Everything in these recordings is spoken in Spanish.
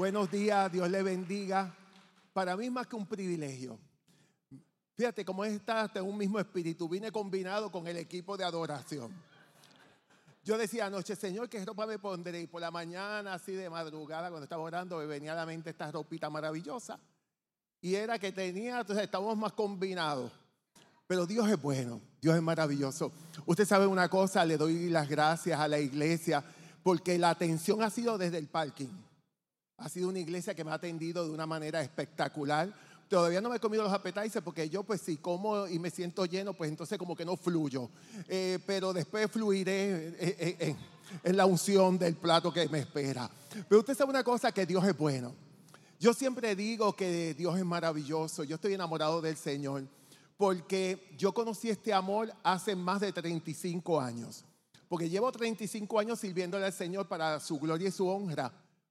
Buenos días, Dios le bendiga. Para mí es más que un privilegio. Fíjate cómo está en un mismo espíritu. Vine combinado con el equipo de adoración. Yo decía anoche, Señor, ¿qué ropa me pondré? Y por la mañana, así de madrugada, cuando estaba orando, me venía a la mente esta ropita maravillosa. Y era que tenía, entonces estamos más combinados. Pero Dios es bueno, Dios es maravilloso. Usted sabe una cosa, le doy las gracias a la iglesia porque la atención ha sido desde el parking. Ha sido una iglesia que me ha atendido de una manera espectacular. Todavía no me he comido los appetizers porque yo pues si como y me siento lleno, pues entonces como que no fluyo. Eh, pero después fluiré en, en la unción del plato que me espera. Pero usted sabe una cosa, que Dios es bueno. Yo siempre digo que Dios es maravilloso. Yo estoy enamorado del Señor porque yo conocí este amor hace más de 35 años. Porque llevo 35 años sirviéndole al Señor para su gloria y su honra.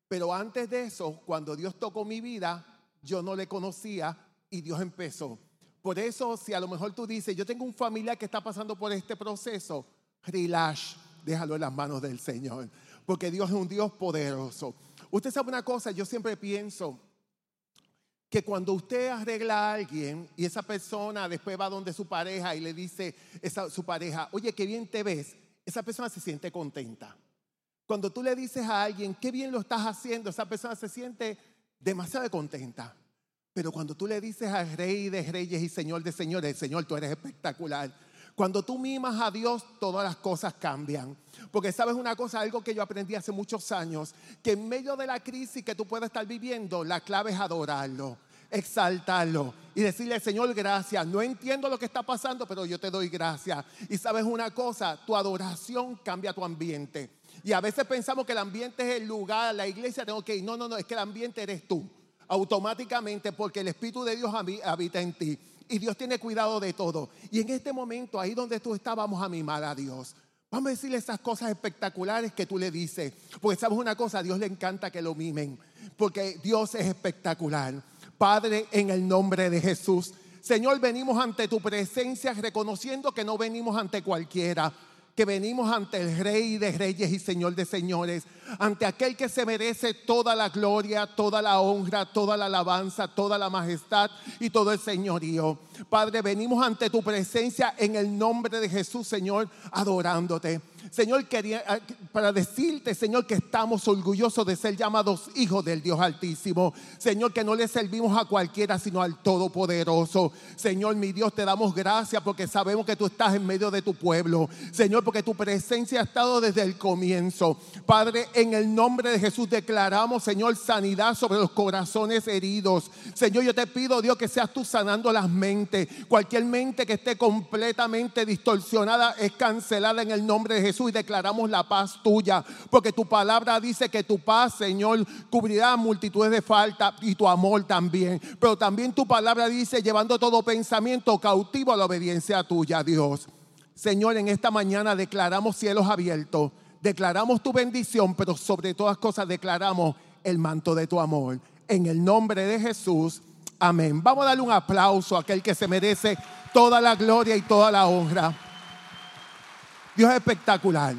Pero antes de eso, cuando Dios tocó mi vida, yo no le conocía y Dios empezó. Por eso, si a lo mejor tú dices, yo tengo un familiar que está pasando por este proceso, relax, déjalo en las manos del Señor. Porque Dios es un Dios poderoso. Usted sabe una cosa, yo siempre pienso que cuando usted arregla a alguien y esa persona después va donde su pareja y le dice a su pareja, oye, qué bien te ves, esa persona se siente contenta. Cuando tú le dices a alguien, qué bien lo estás haciendo, esa persona se siente demasiado contenta. Pero cuando tú le dices al rey de reyes y señor de señores, Señor, tú eres espectacular. Cuando tú mimas a Dios, todas las cosas cambian. Porque sabes una cosa, algo que yo aprendí hace muchos años, que en medio de la crisis que tú puedes estar viviendo, la clave es adorarlo exaltarlo y decirle, Señor, gracias. No entiendo lo que está pasando, pero yo te doy gracias. Y sabes una cosa, tu adoración cambia tu ambiente. Y a veces pensamos que el ambiente es el lugar, la iglesia, tengo que. No, no, no, es que el ambiente eres tú. Automáticamente, porque el Espíritu de Dios habita en ti. Y Dios tiene cuidado de todo. Y en este momento, ahí donde tú estás, vamos a mimar a Dios. Vamos a decirle esas cosas espectaculares que tú le dices. Porque sabes una cosa, a Dios le encanta que lo mimen. Porque Dios es espectacular. Padre, en el nombre de Jesús. Señor, venimos ante tu presencia reconociendo que no venimos ante cualquiera, que venimos ante el Rey de Reyes y Señor de Señores, ante aquel que se merece toda la gloria, toda la honra, toda la alabanza, toda la majestad y todo el señorío. Padre, venimos ante tu presencia en el nombre de Jesús, Señor, adorándote. Señor, quería, ah, para decirte, Señor, que estamos orgullosos de ser llamados hijos del Dios Altísimo. Señor, que no le servimos a cualquiera, sino al Todopoderoso. Señor, mi Dios, te damos gracias porque sabemos que tú estás en medio de tu pueblo. Señor, porque tu presencia ha estado desde el comienzo. Padre, en el nombre de Jesús declaramos, Señor, sanidad sobre los corazones heridos. Señor, yo te pido, Dios, que seas tú sanando las mentes. Cualquier mente que esté completamente distorsionada es cancelada en el nombre de Jesús y declaramos la paz tuya, porque tu palabra dice que tu paz, Señor, cubrirá multitudes de falta y tu amor también. Pero también tu palabra dice, llevando todo pensamiento cautivo a la obediencia tuya, Dios. Señor, en esta mañana declaramos cielos abiertos, declaramos tu bendición, pero sobre todas cosas declaramos el manto de tu amor. En el nombre de Jesús, amén. Vamos a darle un aplauso a aquel que se merece toda la gloria y toda la honra. Dios es espectacular.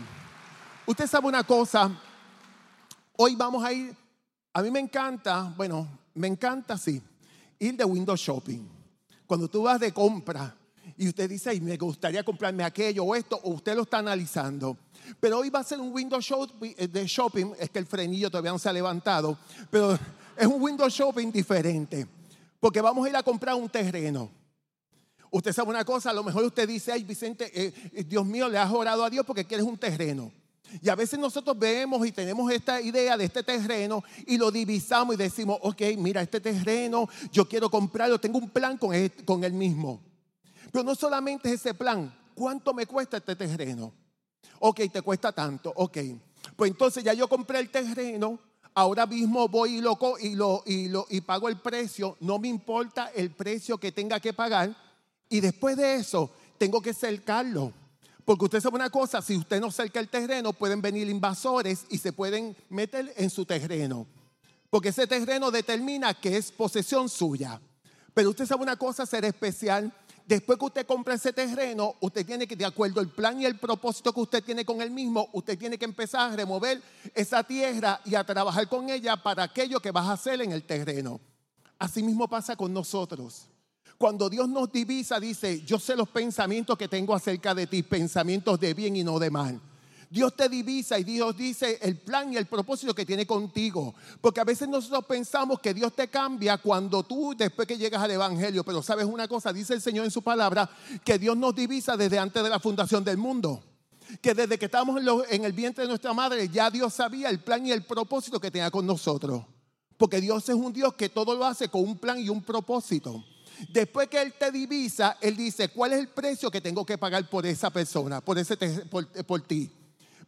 Usted sabe una cosa, hoy vamos a ir, a mí me encanta, bueno, me encanta sí, ir de window shopping. Cuando tú vas de compra y usted dice, me gustaría comprarme aquello o esto, o usted lo está analizando. Pero hoy va a ser un window eh, de shopping, es que el frenillo todavía no se ha levantado, pero es un window shopping diferente, porque vamos a ir a comprar un terreno. Usted sabe una cosa, a lo mejor usted dice, ay Vicente, eh, eh, Dios mío, le has orado a Dios porque quieres un terreno. Y a veces nosotros vemos y tenemos esta idea de este terreno y lo divisamos y decimos, ok, mira, este terreno, yo quiero comprarlo, tengo un plan con él, con él mismo. Pero no solamente es ese plan, ¿cuánto me cuesta este terreno? Ok, te cuesta tanto, ok. Pues entonces ya yo compré el terreno, ahora mismo voy y lo, y, lo, y, lo, y pago el precio, no me importa el precio que tenga que pagar y después de eso, tengo que cercarlo. Porque usted sabe una cosa, si usted no cerca el terreno, pueden venir invasores y se pueden meter en su terreno. Porque ese terreno determina que es posesión suya. Pero usted sabe una cosa, ser especial. Después que usted compra ese terreno, usted tiene que, de acuerdo al plan y el propósito que usted tiene con el mismo, usted tiene que empezar a remover esa tierra y a trabajar con ella para aquello que vas a hacer en el terreno. Así mismo pasa con nosotros. Cuando Dios nos divisa, dice, yo sé los pensamientos que tengo acerca de ti, pensamientos de bien y no de mal. Dios te divisa y Dios dice el plan y el propósito que tiene contigo. Porque a veces nosotros pensamos que Dios te cambia cuando tú, después que llegas al Evangelio, pero sabes una cosa, dice el Señor en su palabra, que Dios nos divisa desde antes de la fundación del mundo. Que desde que estábamos en, el vientre de nuestra madre, ya Dios sabía el plan y el propósito que tenía con nosotros. Porque Dios es un Dios que todo lo hace con un plan y un propósito. Después que Él te divisa, Él dice, ¿cuál es el precio que tengo que pagar por esa persona, por, ese, por ti?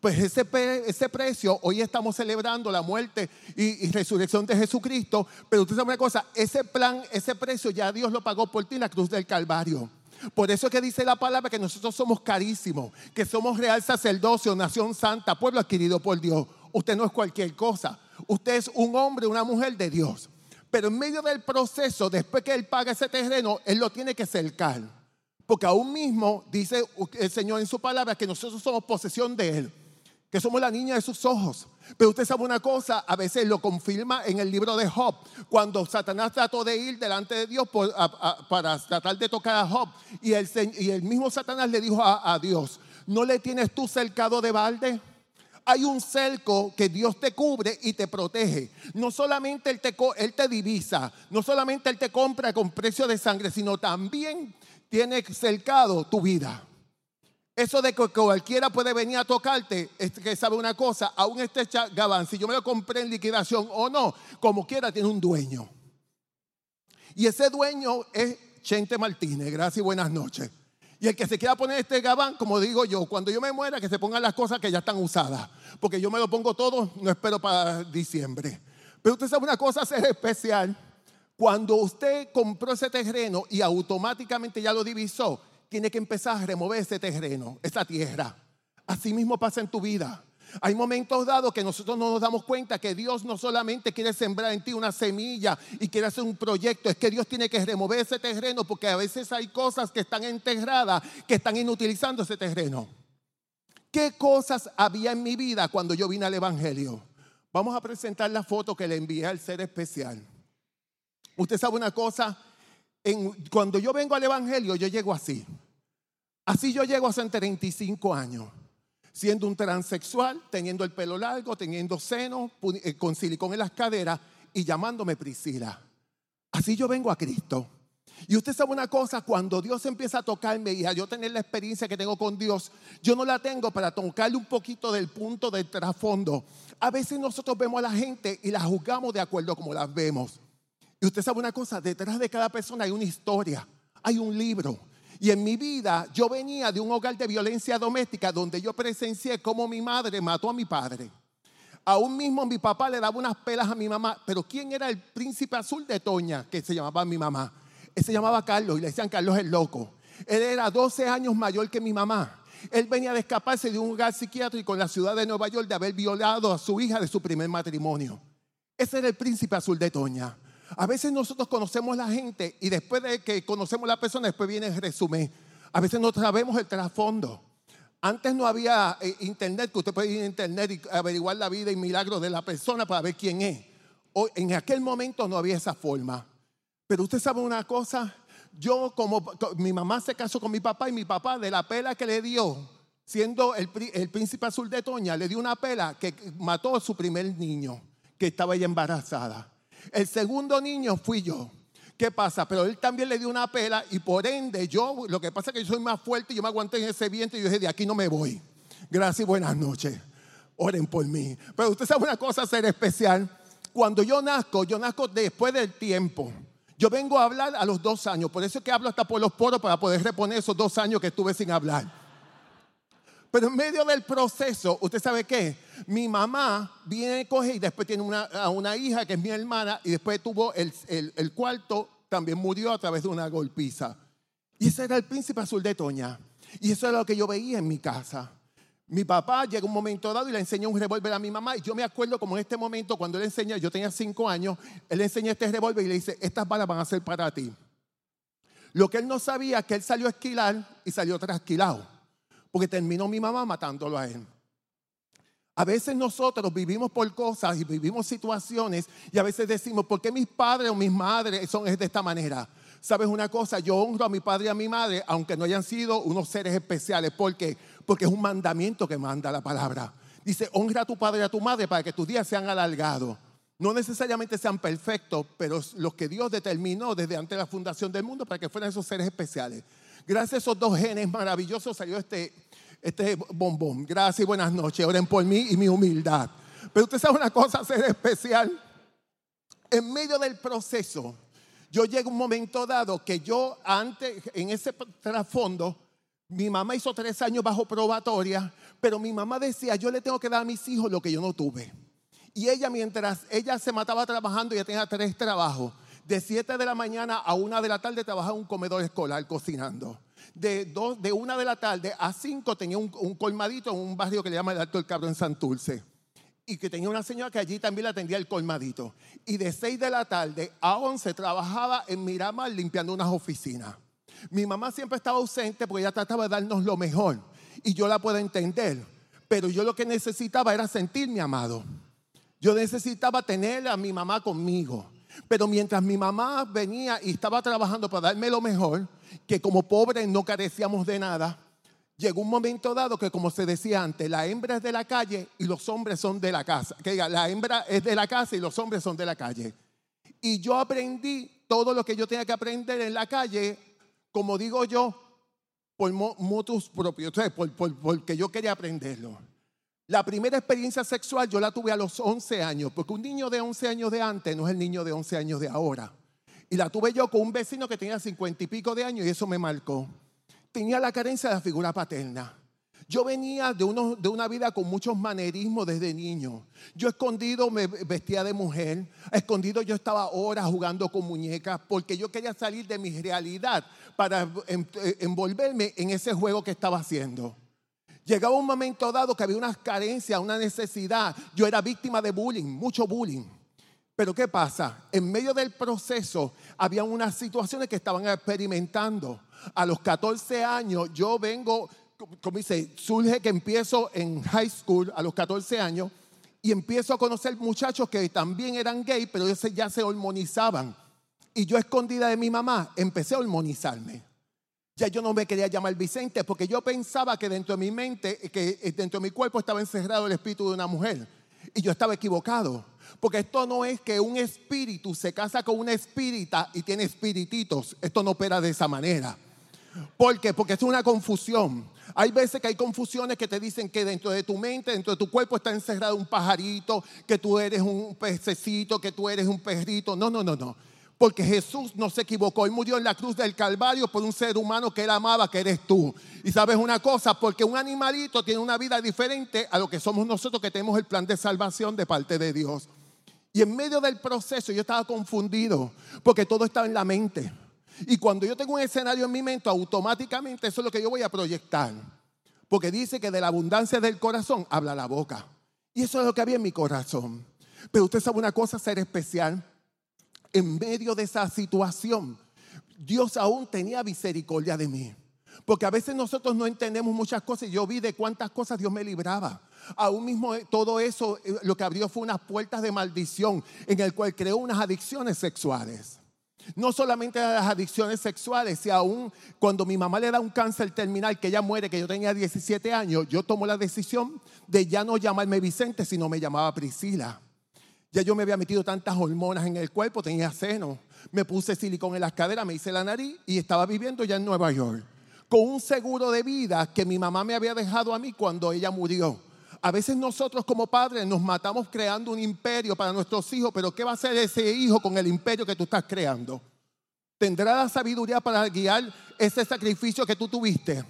Pues ese, ese precio, hoy estamos celebrando la muerte y, resurrección de Jesucristo, pero usted sabe una cosa, ese plan, ese precio ya Dios lo pagó por ti en la cruz del Calvario. Por eso es que dice la palabra que nosotros somos carísimos, que somos real sacerdocio, nación santa, pueblo adquirido por Dios. Usted no es cualquier cosa. Usted es un hombre, una mujer de Dios. Pero en medio del proceso, después que Él paga ese terreno, Él lo tiene que cercar. Porque aún mismo dice el Señor en su palabra que nosotros somos posesión de Él que somos la niña de sus ojos. Pero usted sabe una cosa, a veces lo confirma en el libro de Job, cuando Satanás trató de ir delante de Dios para tratar de tocar a Job, y el, mismo Satanás le dijo a, Dios, ¿no le tienes tú cercado de balde? Hay un cerco que Dios te cubre y te protege. No solamente él te, divisa, no solamente Él te compra con precio de sangre, sino también tiene cercado tu vida. Eso de que cualquiera puede venir a tocarte, es que sabe una cosa, aún este gabán, si yo me lo compré en liquidación o no, como quiera tiene un dueño. Y ese dueño es Chente Martínez, gracias y buenas noches. Y el que se quiera poner este gabán, como digo yo, cuando yo me muera, que se pongan las cosas que ya están usadas. Porque yo me lo pongo todo, no espero para diciembre. Pero usted sabe una cosa, ser especial. Cuando usted compró ese terreno y automáticamente ya lo divisó, tiene que empezar a remover ese terreno, esa tierra. Así mismo pasa en tu vida. Hay momentos dados que nosotros no nos damos cuenta que Dios no solamente quiere sembrar en ti una semilla y quiere hacer un proyecto, es que Dios tiene que remover ese terreno porque a veces hay cosas que están enterradas, que están inutilizando ese terreno. ¿Qué cosas había en mi vida cuando yo vine al Evangelio? Vamos a presentar la foto que le envié al ser especial. Usted sabe una cosa, cuando yo vengo al Evangelio, yo llego así. Así yo llego hace 35 años, siendo un transexual, teniendo el pelo largo, teniendo seno, eh, con silicón en las caderas y llamándome Priscila. Así yo vengo a Cristo. Y usted sabe una cosa, cuando Dios empieza a tocarme y a yo tener la experiencia que tengo con Dios, yo no la tengo para tocarle un poquito del punto del trasfondo. A veces nosotros vemos a la gente y la juzgamos de acuerdo como las vemos. Y usted sabe una cosa, detrás de cada persona hay una historia, hay un libro. Y en mi vida yo venía de un hogar de violencia doméstica donde yo presencié cómo mi madre mató a mi padre. Aún mismo mi papá le daba unas pelas a mi mamá, pero ¿quién era el príncipe azul de Toña que se llamaba mi mamá? Él se llamaba Carlos y le decían Carlos el loco. Él era 12 años mayor que mi mamá. Él venía de escaparse de un hogar psiquiátrico en la ciudad de Nueva York de haber violado a su hija de su primer matrimonio. Ese era el príncipe azul de Toña. A veces nosotros conocemos la gente y después de que conocemos la persona, después viene el resumen. A veces no sabemos el trasfondo. Antes no había eh, internet, que usted puede ir a internet y averiguar la vida y milagros de la persona para ver quién es. O, en aquel momento no había esa forma. Pero usted sabe una cosa, yo como mi mamá se casó con mi papá y mi papá de la pela que le dio, siendo el, el príncipe azul de Toña, le dio una pela que mató a su primer niño, que estaba ella embarazada. El segundo niño fui yo. ¿Qué pasa? Pero él también le dio una pela y por ende yo, lo que pasa es que yo soy más fuerte y yo me aguanté en ese viento y yo dije, de aquí no me voy. Gracias y buenas noches. Oren por mí. Pero usted sabe una cosa ser especial. Cuando yo nazco, yo nazco después del tiempo. Yo vengo a hablar a los dos años. Por eso es que hablo hasta por los poros para poder reponer esos dos años que estuve sin hablar. Pero en medio del proceso, ¿usted sabe qué? Mi mamá viene, coge y después tiene una, una hija que es mi hermana y después tuvo el, el, cuarto, también murió a través de una golpiza. Y ese era el príncipe azul de Toña. Y eso era lo que yo veía en mi casa. Mi papá llega un momento dado y le enseñó un revólver a mi mamá. Y yo me acuerdo como en este momento, cuando él enseña, yo tenía cinco años, él le enseña este revólver y le dice, estas balas van a ser para ti. Lo que él no sabía es que él salió a esquilar y salió trasquilado, porque terminó mi mamá matándolo a él. A veces nosotros vivimos por cosas y vivimos situaciones y a veces decimos, ¿por qué mis padres o mis madres son de esta manera? ¿Sabes una cosa? Yo honro a mi padre y a mi madre, aunque no hayan sido unos seres especiales. ¿Por qué? Porque es un mandamiento que manda la palabra. Dice, honra a tu padre y a tu madre para que tus días sean alargados. No necesariamente sean perfectos, pero los que Dios determinó desde antes de la fundación del mundo para que fueran esos seres especiales. Gracias a esos dos genes maravillosos salió este, este bombón. Gracias y buenas noches. Oren por mí y mi humildad. Pero usted sabe una cosa, ser especial. En medio del proceso, yo llego a un momento dado que yo antes, en ese trasfondo, mi mamá hizo tres años bajo probatoria, pero mi mamá decía, yo le tengo que dar a mis hijos lo que yo no tuve. Y ella, mientras ella se mataba trabajando, ya tenía tres trabajos. De siete de la mañana a una de la tarde trabajaba en un comedor escolar cocinando de, dos, de una de la tarde a cinco tenía un, colmadito en un barrio que le llama el Alto del Cabro en Santurce. Y que tenía una señora que allí también la atendía el colmadito. Y de seis de la tarde a once trabajaba en Miramar limpiando unas oficinas. Mi mamá siempre estaba ausente porque ella trataba de darnos lo mejor. Y yo la puedo entender. Pero yo lo que necesitaba era sentirme amado. Yo necesitaba tener a mi mamá conmigo. Pero mientras mi mamá venía y estaba trabajando para darme lo mejor, que como pobres no carecíamos de nada, llegó un momento dado que como se decía antes, la hembra es de la calle y los hombres son de la casa. Que diga, la hembra es de la casa y los hombres son de la calle. Y yo aprendí todo lo que yo tenía que aprender en la calle, como digo yo, por motus propios, porque yo quería aprenderlo. La primera experiencia sexual yo la tuve a los 11 años, porque un niño de 11 años de antes no es el niño de 11 años de ahora. Y la tuve yo con un vecino que tenía 50 y pico de años y eso me marcó. Tenía la carencia de la figura paterna. Yo venía de, uno, de una vida con muchos manerismos desde niño. Yo escondido me vestía de mujer, escondido yo estaba horas jugando con muñecas porque yo quería salir de mi realidad para envolverme en ese juego que estaba haciendo. Llegaba un momento dado que había unas carencias, una necesidad. Yo era víctima de bullying, mucho bullying. Pero ¿qué pasa? En medio del proceso había unas situaciones que estaban experimentando. A los 14 años yo vengo, como dice, surge que empiezo en high school a los 14 años y empiezo a conocer muchachos que también eran gay, pero ya se hormonizaban. Y yo escondida de mi mamá empecé a hormonizarme. Ya yo no me quería llamar Vicente porque yo pensaba que dentro de mi mente, que dentro de mi cuerpo estaba encerrado el espíritu de una mujer. Y yo estaba equivocado. Porque esto no es que un espíritu se casa con una espírita y tiene espirititos. Esto no opera de esa manera. ¿Por qué? Porque es una confusión. Hay veces que hay confusiones que te dicen que dentro de tu mente, dentro de tu cuerpo está encerrado un pajarito, que tú eres un pececito, que tú eres un perrito. No, no, no, no. Porque Jesús no se equivocó. Él murió en la cruz del Calvario por un ser humano que él amaba, que eres tú. Y sabes una cosa, porque un animalito tiene una vida diferente a lo que somos nosotros que tenemos el plan de salvación de parte de Dios. Y en medio del proceso yo estaba confundido, porque todo estaba en la mente. Y cuando yo tengo un escenario en mi mente, automáticamente eso es lo que yo voy a proyectar. Porque dice que de la abundancia del corazón habla la boca. Y eso es lo que había en mi corazón. Pero usted sabe una cosa, ser especial en medio de esa situación, Dios aún tenía misericordia de mí. Porque a veces nosotros no entendemos muchas cosas. Yo vi de cuántas cosas Dios me libraba. Aún mismo eh, todo eso eh, lo que abrió fue unas puertas de maldición en el cual creó unas adicciones sexuales. No solamente las adicciones sexuales, si aún cuando mi mamá le da un cáncer terminal, que ella muere, que yo tenía 17 años, yo tomo la decisión de ya no llamarme Vicente, sino me llamaba Priscila. Ya yo me había metido tantas hormonas en el cuerpo, tenía seno, me puse silicón en las caderas, me hice la nariz y estaba viviendo ya en Nueva York. Con un seguro de vida que mi mamá me había dejado a mí cuando ella murió. A veces nosotros como padres nos matamos creando un imperio para nuestros hijos, pero ¿qué va a hacer ese hijo con el imperio que tú estás creando? ¿Tendrá la sabiduría para guiar ese sacrificio que tú tuviste?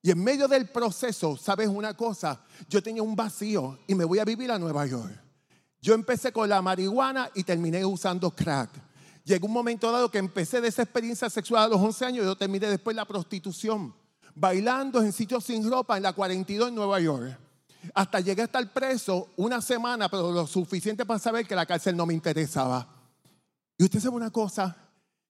Y en medio del proceso, ¿sabes una cosa? Yo tenía un vacío y me voy a vivir a Nueva York. Yo empecé con la marihuana y terminé usando crack. Llegó un momento dado que empecé de esa experiencia sexual a los 11 años yo terminé después la prostitución, bailando en sitios sin ropa en la 42 en Nueva York. Hasta llegué a estar preso una semana, pero lo suficiente para saber que la cárcel no me interesaba. Y usted sabe una cosa,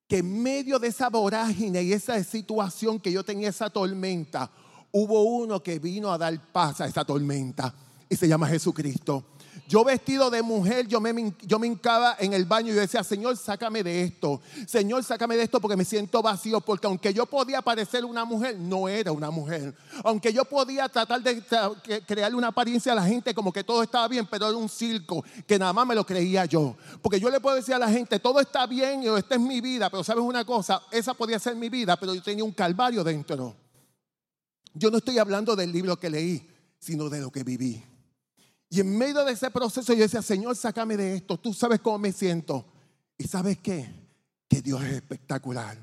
que en medio de esa vorágine y esa situación que yo tenía, esa tormenta, hubo uno que vino a dar paz a esa tormenta y se llama Jesucristo. Yo vestido de mujer, yo me, yo me hincaba en el baño y yo decía, Señor, sácame de esto. Señor, sácame de esto porque me siento vacío. Porque aunque yo podía parecer una mujer, no era una mujer. Aunque yo podía tratar de crearle una apariencia a la gente como que todo estaba bien, pero era un circo que nada más me lo creía yo. Porque yo le puedo decir a la gente, todo está bien, y esta es mi vida. Pero sabes una cosa, esa podía ser mi vida, pero yo tenía un calvario dentro. Yo no estoy hablando del libro que leí, sino de lo que viví. Y en medio de ese proceso yo decía, Señor, sácame de esto, tú sabes cómo me siento. Y sabes qué? Que Dios es espectacular.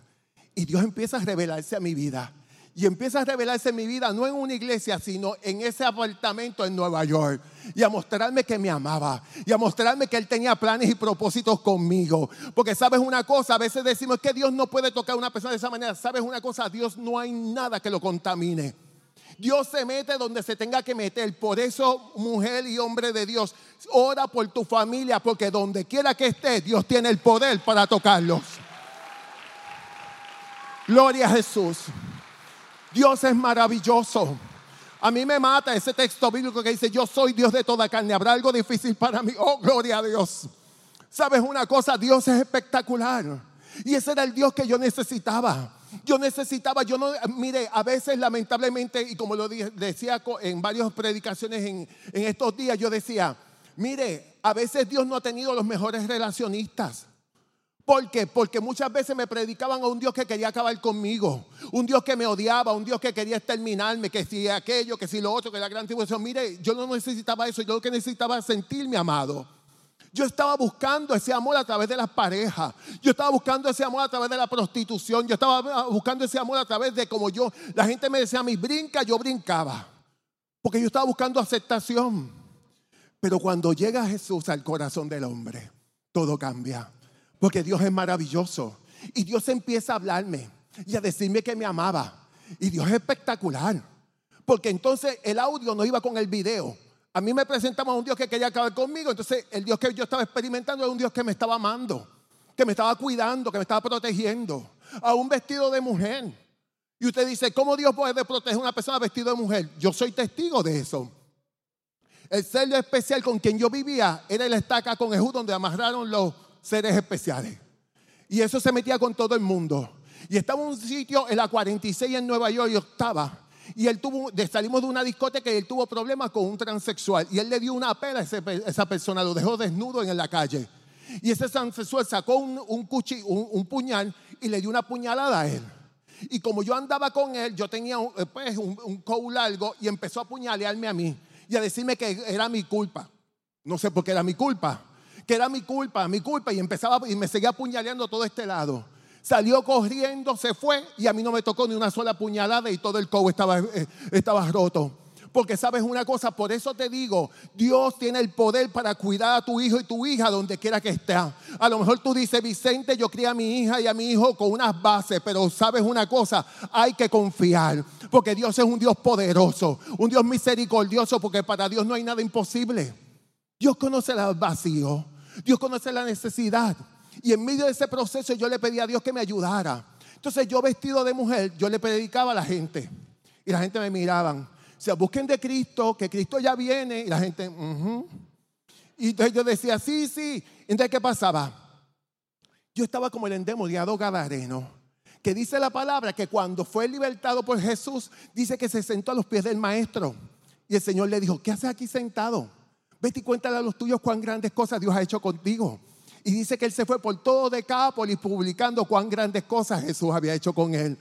Y Dios empieza a revelarse a mi vida. Y empieza a revelarse en mi vida, no en una iglesia, sino en ese apartamento en Nueva York. Y a mostrarme que me amaba. Y a mostrarme que Él tenía planes y propósitos conmigo. Porque sabes una cosa, a veces decimos que Dios no puede tocar a una persona de esa manera. Sabes una cosa, Dios no hay nada que lo contamine. Dios se mete donde se tenga que meter. Por eso, mujer y hombre de Dios, ora por tu familia, porque donde quiera que estés, Dios tiene el poder para tocarlos. Gloria a Jesús. Dios es maravilloso. A mí me mata ese texto bíblico que dice, yo soy Dios de toda carne. ¿Habrá algo difícil para mí? Oh, gloria a Dios. ¿Sabes una cosa? Dios es espectacular. Y ese era el Dios que yo necesitaba. Yo necesitaba, yo no, mire, a veces lamentablemente, y como lo decía en varias predicaciones en, estos días, yo decía, mire, a veces Dios no ha tenido los mejores relacionistas. ¿Por qué? Porque muchas veces me predicaban a un Dios que quería acabar conmigo, un Dios que me odiaba, un Dios que quería exterminarme, que si aquello, que si lo otro, que la gran tribulación. Mire, yo no necesitaba eso, yo lo que necesitaba sentirme amado. Yo estaba buscando ese amor a través de las parejas. Yo estaba buscando ese amor a través de la prostitución. Yo estaba buscando ese amor a través de como yo, la gente me decía a mí, brinca, yo brincaba. Porque yo estaba buscando aceptación. Pero cuando llega Jesús al corazón del hombre, todo cambia. Porque Dios es maravilloso. Y Dios empieza a hablarme y a decirme que me amaba. Y Dios es espectacular. Porque entonces el audio no iba con el video. A mí me presentamos a un Dios que quería acabar conmigo. Entonces, el Dios que yo estaba experimentando era un Dios que me estaba amando, que me estaba cuidando, que me estaba protegiendo. A un vestido de mujer. Y usted dice, ¿cómo Dios puede proteger a una persona vestida de mujer? Yo soy testigo de eso. El ser especial con quien yo vivía era el estaca con Jesús donde amarraron los seres especiales. Y eso se metía con todo el mundo. Y estaba en un sitio en la 46 en Nueva York y estaba y él tuvo, salimos de una discoteca y él tuvo problemas con un transexual. Y él le dio una pena a, esa persona, lo dejó desnudo en la calle. Y ese transexual sacó un, un, un, puñal y le dio una puñalada a él. Y como yo andaba con él, yo tenía eh, pues, un, un largo y empezó a apuñalearme a mí y a decirme que era mi culpa. No sé por qué era mi culpa. Que era mi culpa, mi culpa. Y empezaba y me seguía apuñaleando todo este lado salió corriendo, se fue y a mí no me tocó ni una sola puñalada y todo el cobo estaba, eh, estaba roto. Porque sabes una cosa, por eso te digo, Dios tiene el poder para cuidar a tu hijo y tu hija donde quiera que esté. A lo mejor tú dices, Vicente, yo crié a mi hija y a mi hijo con unas bases, pero sabes una cosa, hay que confiar, porque Dios es un Dios poderoso, un Dios misericordioso, porque para Dios no hay nada imposible. Dios conoce el vacío, Dios conoce la necesidad. Y en medio de ese proceso yo le pedí a Dios que me ayudara. Entonces yo vestido de mujer, yo le predicaba a la gente. Y la gente me miraban. O sea, busquen de Cristo, que Cristo ya viene. Y la gente, Y entonces yo decía, sí, sí. Entonces, ¿qué pasaba? Yo estaba como el endemoniado gadareno, que dice la palabra que cuando fue libertado por Jesús, dice que se sentó a los pies del maestro. Y el Señor le dijo, ¿qué haces aquí sentado? Vete y cuéntale a los tuyos cuán grandes cosas Dios ha hecho contigo. Y dice que él se fue por todo Decápolis publicando cuán grandes cosas Jesús había hecho con él.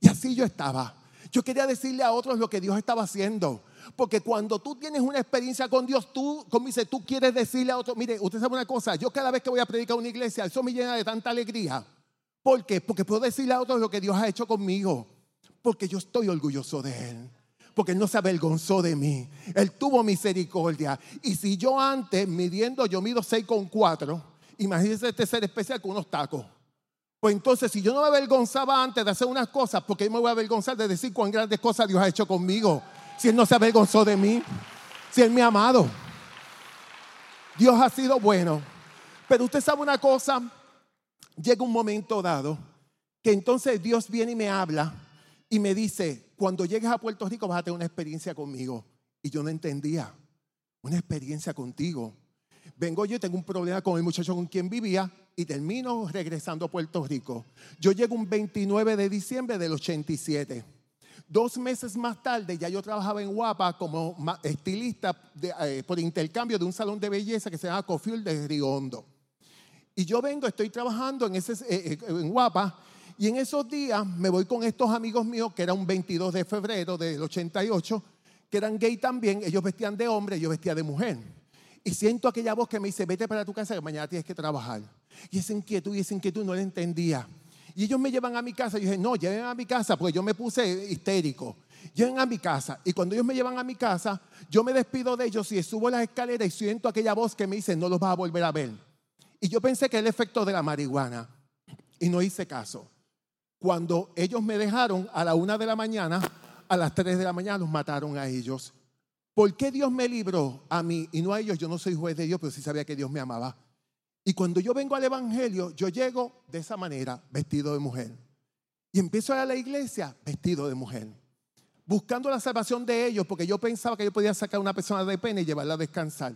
Y así yo estaba. Yo quería decirle a otros lo que Dios estaba haciendo. Porque cuando tú tienes una experiencia con Dios, tú, como tú quieres decirle a otros, mire, usted sabe una cosa, yo cada vez que voy a predicar a una iglesia, eso me llena de tanta alegría. ¿Por qué? Porque puedo decirle a otros lo que Dios ha hecho conmigo. Porque yo estoy orgulloso de Él. Porque Él no se avergonzó de mí. Él tuvo misericordia. Y si yo antes, midiendo, yo mido 6 con 4, imagínense este ser especial con unos tacos. Pues entonces, si yo no me avergonzaba antes de hacer unas cosas, porque yo me voy a avergonzar de decir cuán grandes cosas Dios ha hecho conmigo? Si Él no se avergonzó de mí, si Él me ha amado. Dios ha sido bueno. Pero usted sabe una cosa, llega un momento dado que entonces Dios viene y me habla y me dice, cuando llegues a Puerto Rico vas a tener una experiencia conmigo. Y yo no entendía, una experiencia contigo. Vengo yo y tengo un problema con el muchacho con quien vivía y termino regresando a Puerto Rico. Yo llego un 29 de diciembre del 87. Dos meses más tarde ya yo trabajaba en Guapa como estilista eh, por intercambio de un salón de belleza que se llama Cofield de Río Hondo. Y yo vengo, estoy trabajando en, ese, eh, eh, en Guapa y en esos días me voy con estos amigos míos que era un 22 de febrero del 88, que eran gay también, ellos vestían de hombre, yo vestía de mujer. Y siento aquella voz que me dice, vete para tu casa que mañana tienes que trabajar. Y esa inquietud y esa inquietud no la entendía. Y ellos me llevan a mi casa. Yo dije, no, lleven a mi casa, porque yo me puse histérico. Lleven a mi casa. Y cuando ellos me llevan a mi casa, yo me despido de ellos y subo las escaleras y siento aquella voz que me dice, no los vas a volver a ver. Y yo pensé que era el efecto de la marihuana. Y no hice caso. Cuando ellos me dejaron a la una de la mañana, a las tres de la mañana los mataron a ellos. ¿Por qué Dios me libró a mí y no a ellos? Yo no soy juez de Dios, pero sí sabía que Dios me amaba. Y cuando yo vengo al Evangelio, yo llego de esa manera, vestido de mujer. Y empiezo a ir a la iglesia vestido de mujer. Buscando la salvación de ellos, porque yo pensaba que yo podía sacar a una persona de pena y llevarla a descansar.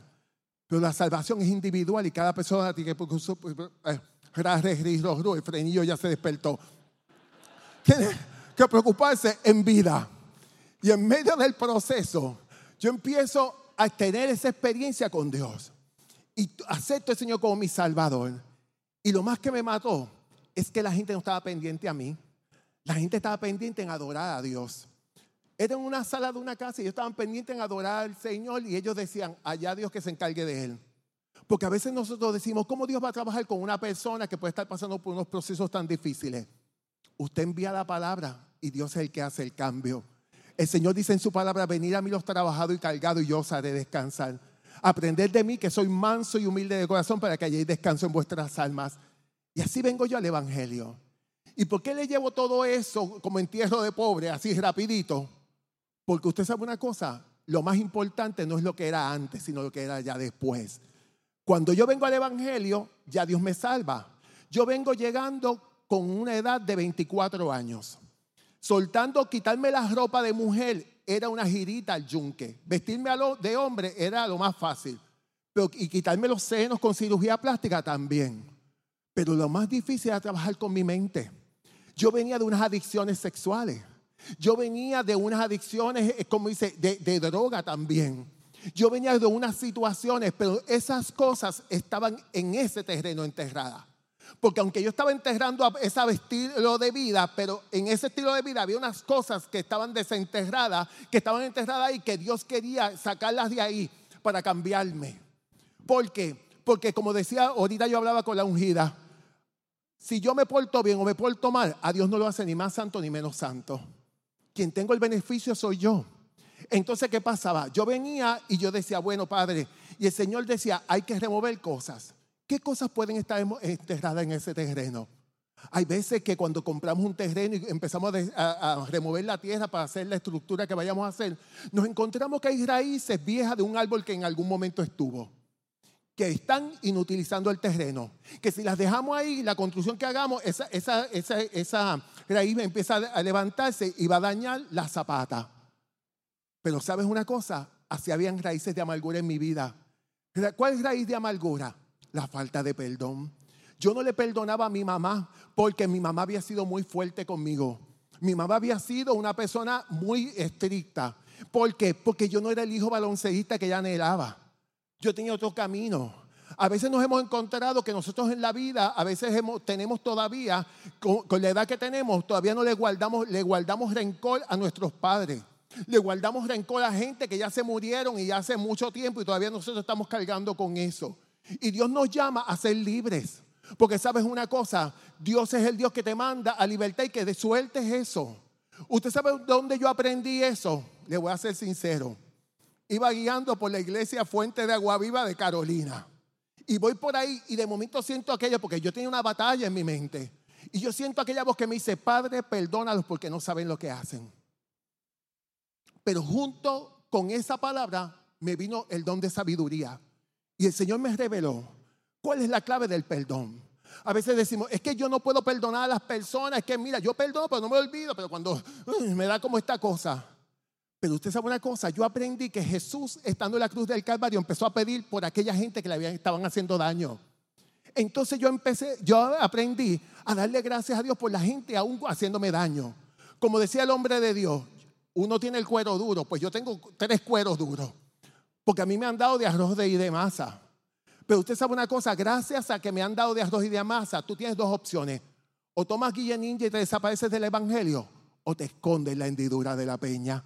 Pero la salvación es individual y cada persona tiene que... Eh, el frenillo ya se despertó tiene que preocuparse en vida. Y en medio del proceso, yo empiezo a tener esa experiencia con Dios. Y acepto al Señor como mi Salvador. Y lo más que me mató es que la gente no estaba pendiente a mí. La gente estaba pendiente en adorar a Dios. Era en una sala de una casa y ellos estaban pendientes en adorar al Señor y ellos decían, allá Dios que se encargue de Él. Porque a veces nosotros decimos, ¿cómo Dios va a trabajar con una persona que puede estar pasando por unos procesos tan difíciles? Usted envía la palabra y Dios es el que hace el cambio. El Señor dice en su palabra, venid a mí los trabajados y cargados y yo os haré descansar. Aprended de mí que soy manso y humilde de corazón para que hayáis descanso en vuestras almas. Y así vengo yo al Evangelio. ¿Y por qué le llevo todo eso como entierro de pobre, así rapidito? Porque usted sabe una cosa, lo más importante no es lo que era antes, sino lo que era ya después. Cuando yo vengo al Evangelio, ya Dios me salva. Yo vengo llegando con una edad de 24 años. Soltando, quitarme la ropa de mujer era una girita al yunque. Vestirme de hombre era lo más fácil. Pero, y quitarme los senos con cirugía plástica también. Pero lo más difícil era trabajar con mi mente. Yo venía de unas adicciones sexuales. Yo venía de unas adicciones, eh, como dice, de, de droga también. Yo venía de unas situaciones, pero esas cosas estaban en ese terreno enterradas. Porque aunque yo estaba enterrando ese estilo de vida, pero en ese estilo de vida había unas cosas que estaban desenterradas, que estaban enterradas y que Dios quería sacarlas de ahí para cambiarme. ¿Por qué? Porque como decía, ahorita yo hablaba con la ungida, si yo me porto bien o me porto mal, a Dios no lo hace ni más santo ni menos santo. Quien tengo el beneficio soy yo. Entonces, ¿qué pasaba? Yo venía y yo decía, bueno, Padre, y el Señor decía, hay que remover cosas. ¿Qué cosas pueden estar enterradas en ese terreno? Hay veces que cuando compramos un terreno y empezamos a, remover la tierra para hacer la estructura que vayamos a hacer, nos encontramos que hay raíces viejas de un árbol que en algún momento estuvo, que están inutilizando el terreno, que si las dejamos ahí, la construcción que hagamos, esa, esa, esa, esa raíz empieza a levantarse y va a dañar la zapata. Pero sabes una cosa, así habían raíces de amargura en mi vida. ¿Cuál es raíz de amargura? La falta de perdón. Yo no le perdonaba a mi mamá porque mi mamá había sido muy fuerte conmigo. Mi mamá había sido una persona muy estricta. ¿Por qué? Porque yo no era el hijo balonceísta que ella anhelaba. Yo tenía otro camino. A veces nos hemos encontrado que nosotros en la vida, a veces tenemos todavía, con, la edad que tenemos, todavía no le guardamos, le guardamos rencor a nuestros padres. Le guardamos rencor a gente que ya se murieron y ya hace mucho tiempo y todavía nosotros estamos cargando con eso. Y Dios nos llama a ser libres. Porque sabes una cosa, Dios es el Dios que te manda a libertad y que de sueltes eso. ¿Usted sabe dónde yo aprendí eso? Le voy a ser sincero. Iba guiando por la iglesia Fuente de Agua Viva de Carolina. Y voy por ahí y de momento siento aquello, porque yo tenía una batalla en mi mente. Y yo siento aquella voz que me dice, Padre, perdónalos porque no saben lo que hacen. Pero junto con esa palabra me vino el don de sabiduría. Y el Señor me reveló cuál es la clave del perdón. A veces decimos, es que yo no puedo perdonar a las personas, es que mira, yo perdono, pero no me olvido, pero cuando me da como esta cosa. Pero usted sabe una cosa, yo aprendí que Jesús, estando en la cruz del Calvario, empezó a pedir por aquella gente que le habían, estaban haciendo daño. Entonces yo empecé, yo aprendí a darle gracias a Dios por la gente aún haciéndome daño. Como decía el hombre de Dios, uno tiene el cuero duro, pues yo tengo tres cueros duros, porque a mí me han dado de arroz y de masa. Pero usted sabe una cosa, gracias a que me han dado de arroz y de masa, tú tienes dos opciones. O tomas guía ninja y te desapareces del evangelio, o te escondes en la hendidura de la peña.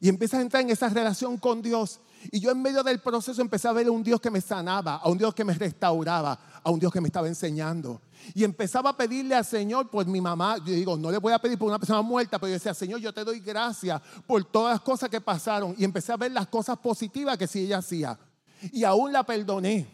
Y empiezas a entrar en esa relación con Dios. Y yo en medio del proceso empecé a ver a un Dios que me sanaba, a un Dios que me restauraba, a un Dios que me estaba enseñando. Y empezaba a pedirle al Señor por mi mamá. Yo digo, no le voy a pedir por una persona muerta, pero yo decía, Señor, yo te doy gracias por todas las cosas que pasaron. Y empecé a ver las cosas positivas que sí ella hacía. Y aún la perdoné.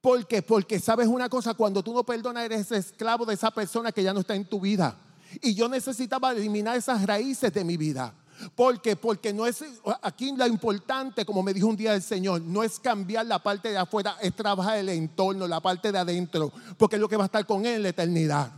¿Por qué? Porque sabes una cosa, cuando tú no perdonas eres esclavo de esa persona que ya no está en tu vida. Y yo necesitaba eliminar esas raíces de mi vida. ¿Por qué? Porque no es, aquí lo importante, como me dijo un día el Señor, no es cambiar la parte de afuera, es trabajar el entorno, la parte de adentro, porque es lo que va a estar con Él en la eternidad.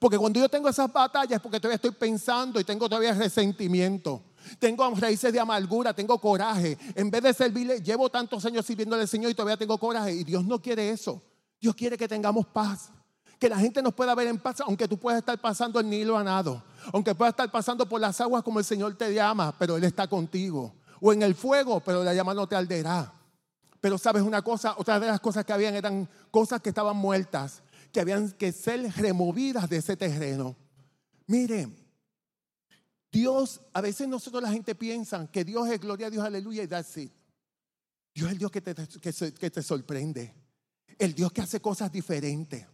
Porque cuando yo tengo esas batallas porque todavía estoy pensando y tengo todavía resentimiento. Tengo raíces de amargura, tengo coraje. En vez de servirle, llevo tantos años sirviéndole al Señor y todavía tengo coraje. Y Dios no quiere eso. Dios quiere que tengamos paz. Que la gente nos pueda ver en paz, aunque tú puedas estar pasando el Nilo a nado. Aunque puedas estar pasando por las aguas como el Señor te llama, pero Él está contigo. O en el fuego, pero la llama no te alderá. Pero sabes una cosa, otra de las cosas que habían eran cosas que estaban muertas, que habían que ser removidas de ese terreno. Miren, Dios, a veces nosotros la gente piensa que Dios es gloria a Dios, aleluya, y that's it. Dios es el Dios que te, que, te sorprende. El Dios que hace cosas diferentes.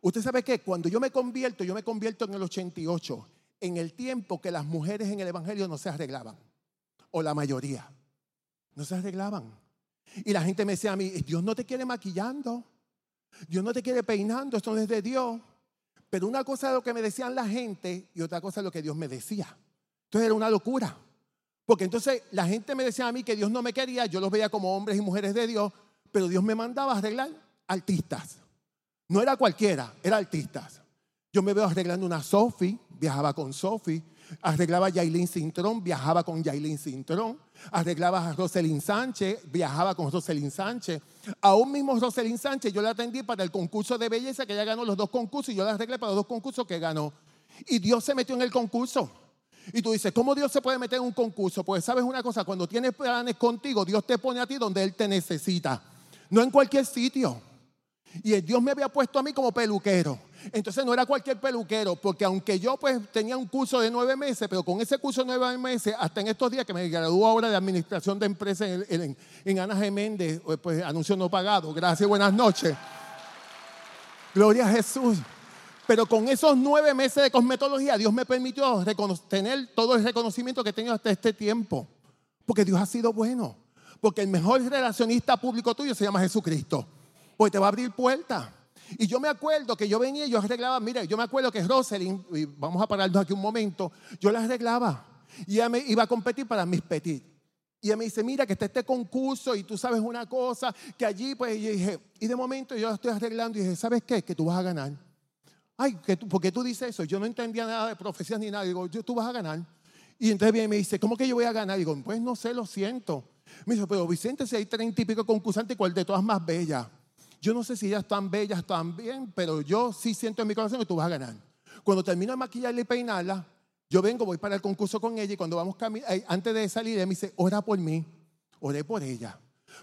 Usted sabe que cuando yo me convierto, yo me convierto en el 88, en el tiempo que las mujeres en el Evangelio no se arreglaban, o la mayoría, no se arreglaban. Y la gente me decía a mí, Dios no te quiere maquillando, Dios no te quiere peinando, esto no es de Dios. Pero una cosa es lo que me decían la gente y otra cosa es lo que Dios me decía. Entonces era una locura. Porque entonces la gente me decía a mí que Dios no me quería, yo los veía como hombres y mujeres de Dios, pero Dios me mandaba a arreglar artistas. No era cualquiera, era artistas. Yo me veo arreglando una Sophie, viajaba con Sophie, arreglaba a Yailin Cintrón, viajaba con Yailin Cintrón, arreglaba a Roselyn Sánchez, viajaba con Roselyn Sánchez. Aún mismo Roselyn Sánchez yo la atendí para el concurso de belleza que ella ganó los dos concursos y yo la arreglé para los dos concursos que ganó. Y Dios se metió en el concurso. Y tú dices, ¿cómo Dios se puede meter en un concurso? Pues sabes una cosa, cuando tienes planes contigo, Dios te pone a ti donde Él te necesita, no en cualquier sitio. Y Dios me había puesto a mí como peluquero. Entonces no era cualquier peluquero, porque aunque yo pues tenía un curso de nueve meses, pero con ese curso de nueve meses, hasta en estos días que me graduó ahora de administración de empresas en, en, Ana Geméndez, pues anuncio no pagado. Gracias, buenas noches. Gloria a Jesús. Pero con esos nueve meses de cosmetología, Dios me permitió tener todo el reconocimiento que he tenido hasta este tiempo. Porque Dios ha sido bueno. Porque el mejor relacionista público tuyo se llama Jesucristo. Porque te va a abrir puertas. Y yo me acuerdo que yo venía y yo arreglaba, mira, yo me acuerdo que Rosalind, y vamos a pararnos aquí un momento, yo la arreglaba. Y ella me iba a competir para mis petit. Y ella me dice, mira, que está este concurso y tú sabes una cosa, que allí, pues, yo dije, y de momento yo estoy arreglando y dije, ¿sabes qué? Que tú vas a ganar. Ay, ¿por qué tú dices eso? Yo no entendía nada de profecías ni nada. Digo, tú vas a ganar. Y entonces viene y me dice, ¿cómo que yo voy a ganar? Digo, pues no sé, lo siento. Me dice, pero Vicente, si hay treinta y pico concursantes, ¿cuál de todas más bella? Yo no sé si ellas están bellas también, pero yo sí siento en mi corazón que tú vas a ganar. Cuando termino de maquillarla y peinarla, yo vengo, voy para el concurso con ella y cuando vamos caminando, antes de salir, ella me dice, ora por mí, oré por ella.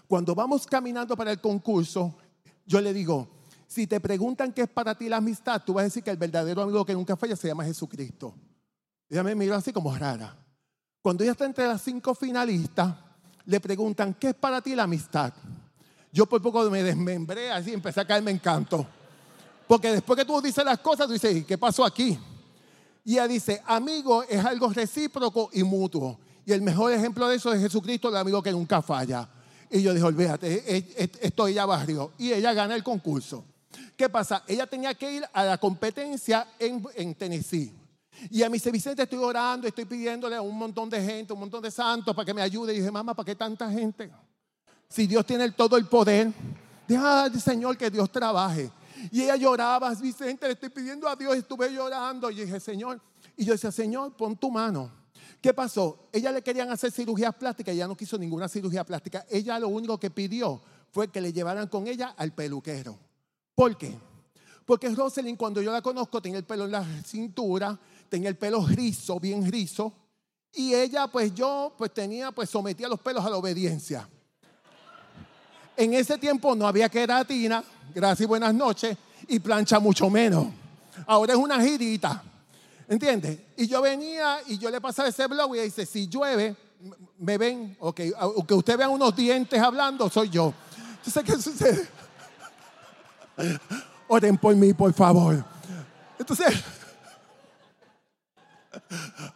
Cuando vamos caminando para el concurso, yo le digo, si te preguntan qué es para ti la amistad, tú vas a decir que el verdadero amigo que nunca falla se llama Jesucristo. Ella me miró así como rara. Cuando ella está entre las cinco finalistas, le preguntan, ¿qué es para ti la amistad? Yo por poco me desmembré así, empecé a caerme en canto. Porque después que tú dices las cosas, tú dices, ¿qué pasó aquí? Y ella dice, amigo es algo recíproco y mutuo. Y el mejor ejemplo de eso es Jesucristo, el amigo que nunca falla. Y yo dije, olvídate, esto ella barrió. Y ella gana el concurso. ¿Qué pasa? Ella tenía que ir a la competencia en, Tennessee. Y a mi dice, Vicente, estoy orando, estoy pidiéndole a un montón de gente, un montón de santos para que me ayude. Y dije, mamá, ¿para qué tanta gente? Si Dios tiene todo el poder, deja al Señor que Dios trabaje. Y ella lloraba, Vicente, le estoy pidiendo a Dios, estuve llorando. Y dije, Señor, y yo decía, Señor, pon tu mano. ¿Qué pasó? Ella le querían hacer cirugías plásticas, ella no quiso ninguna cirugía plástica. Ella lo único que pidió fue que le llevaran con ella al peluquero. ¿Por qué? Porque Rosalind, cuando yo la conozco, tenía el pelo en la cintura, tenía el pelo rizo, bien rizo, y ella, pues yo, pues tenía, pues sometía los pelos a la obediencia. En ese tiempo no había queratina, gracias y buenas noches, y plancha mucho menos. Ahora es una girita, ¿entiendes? Y yo venía y yo le pasaba ese blog y dice, si llueve, me ven, ok, aunque usted vea unos dientes hablando, soy yo. Entonces, ¿qué sucede? Oren por mí, por favor. Entonces,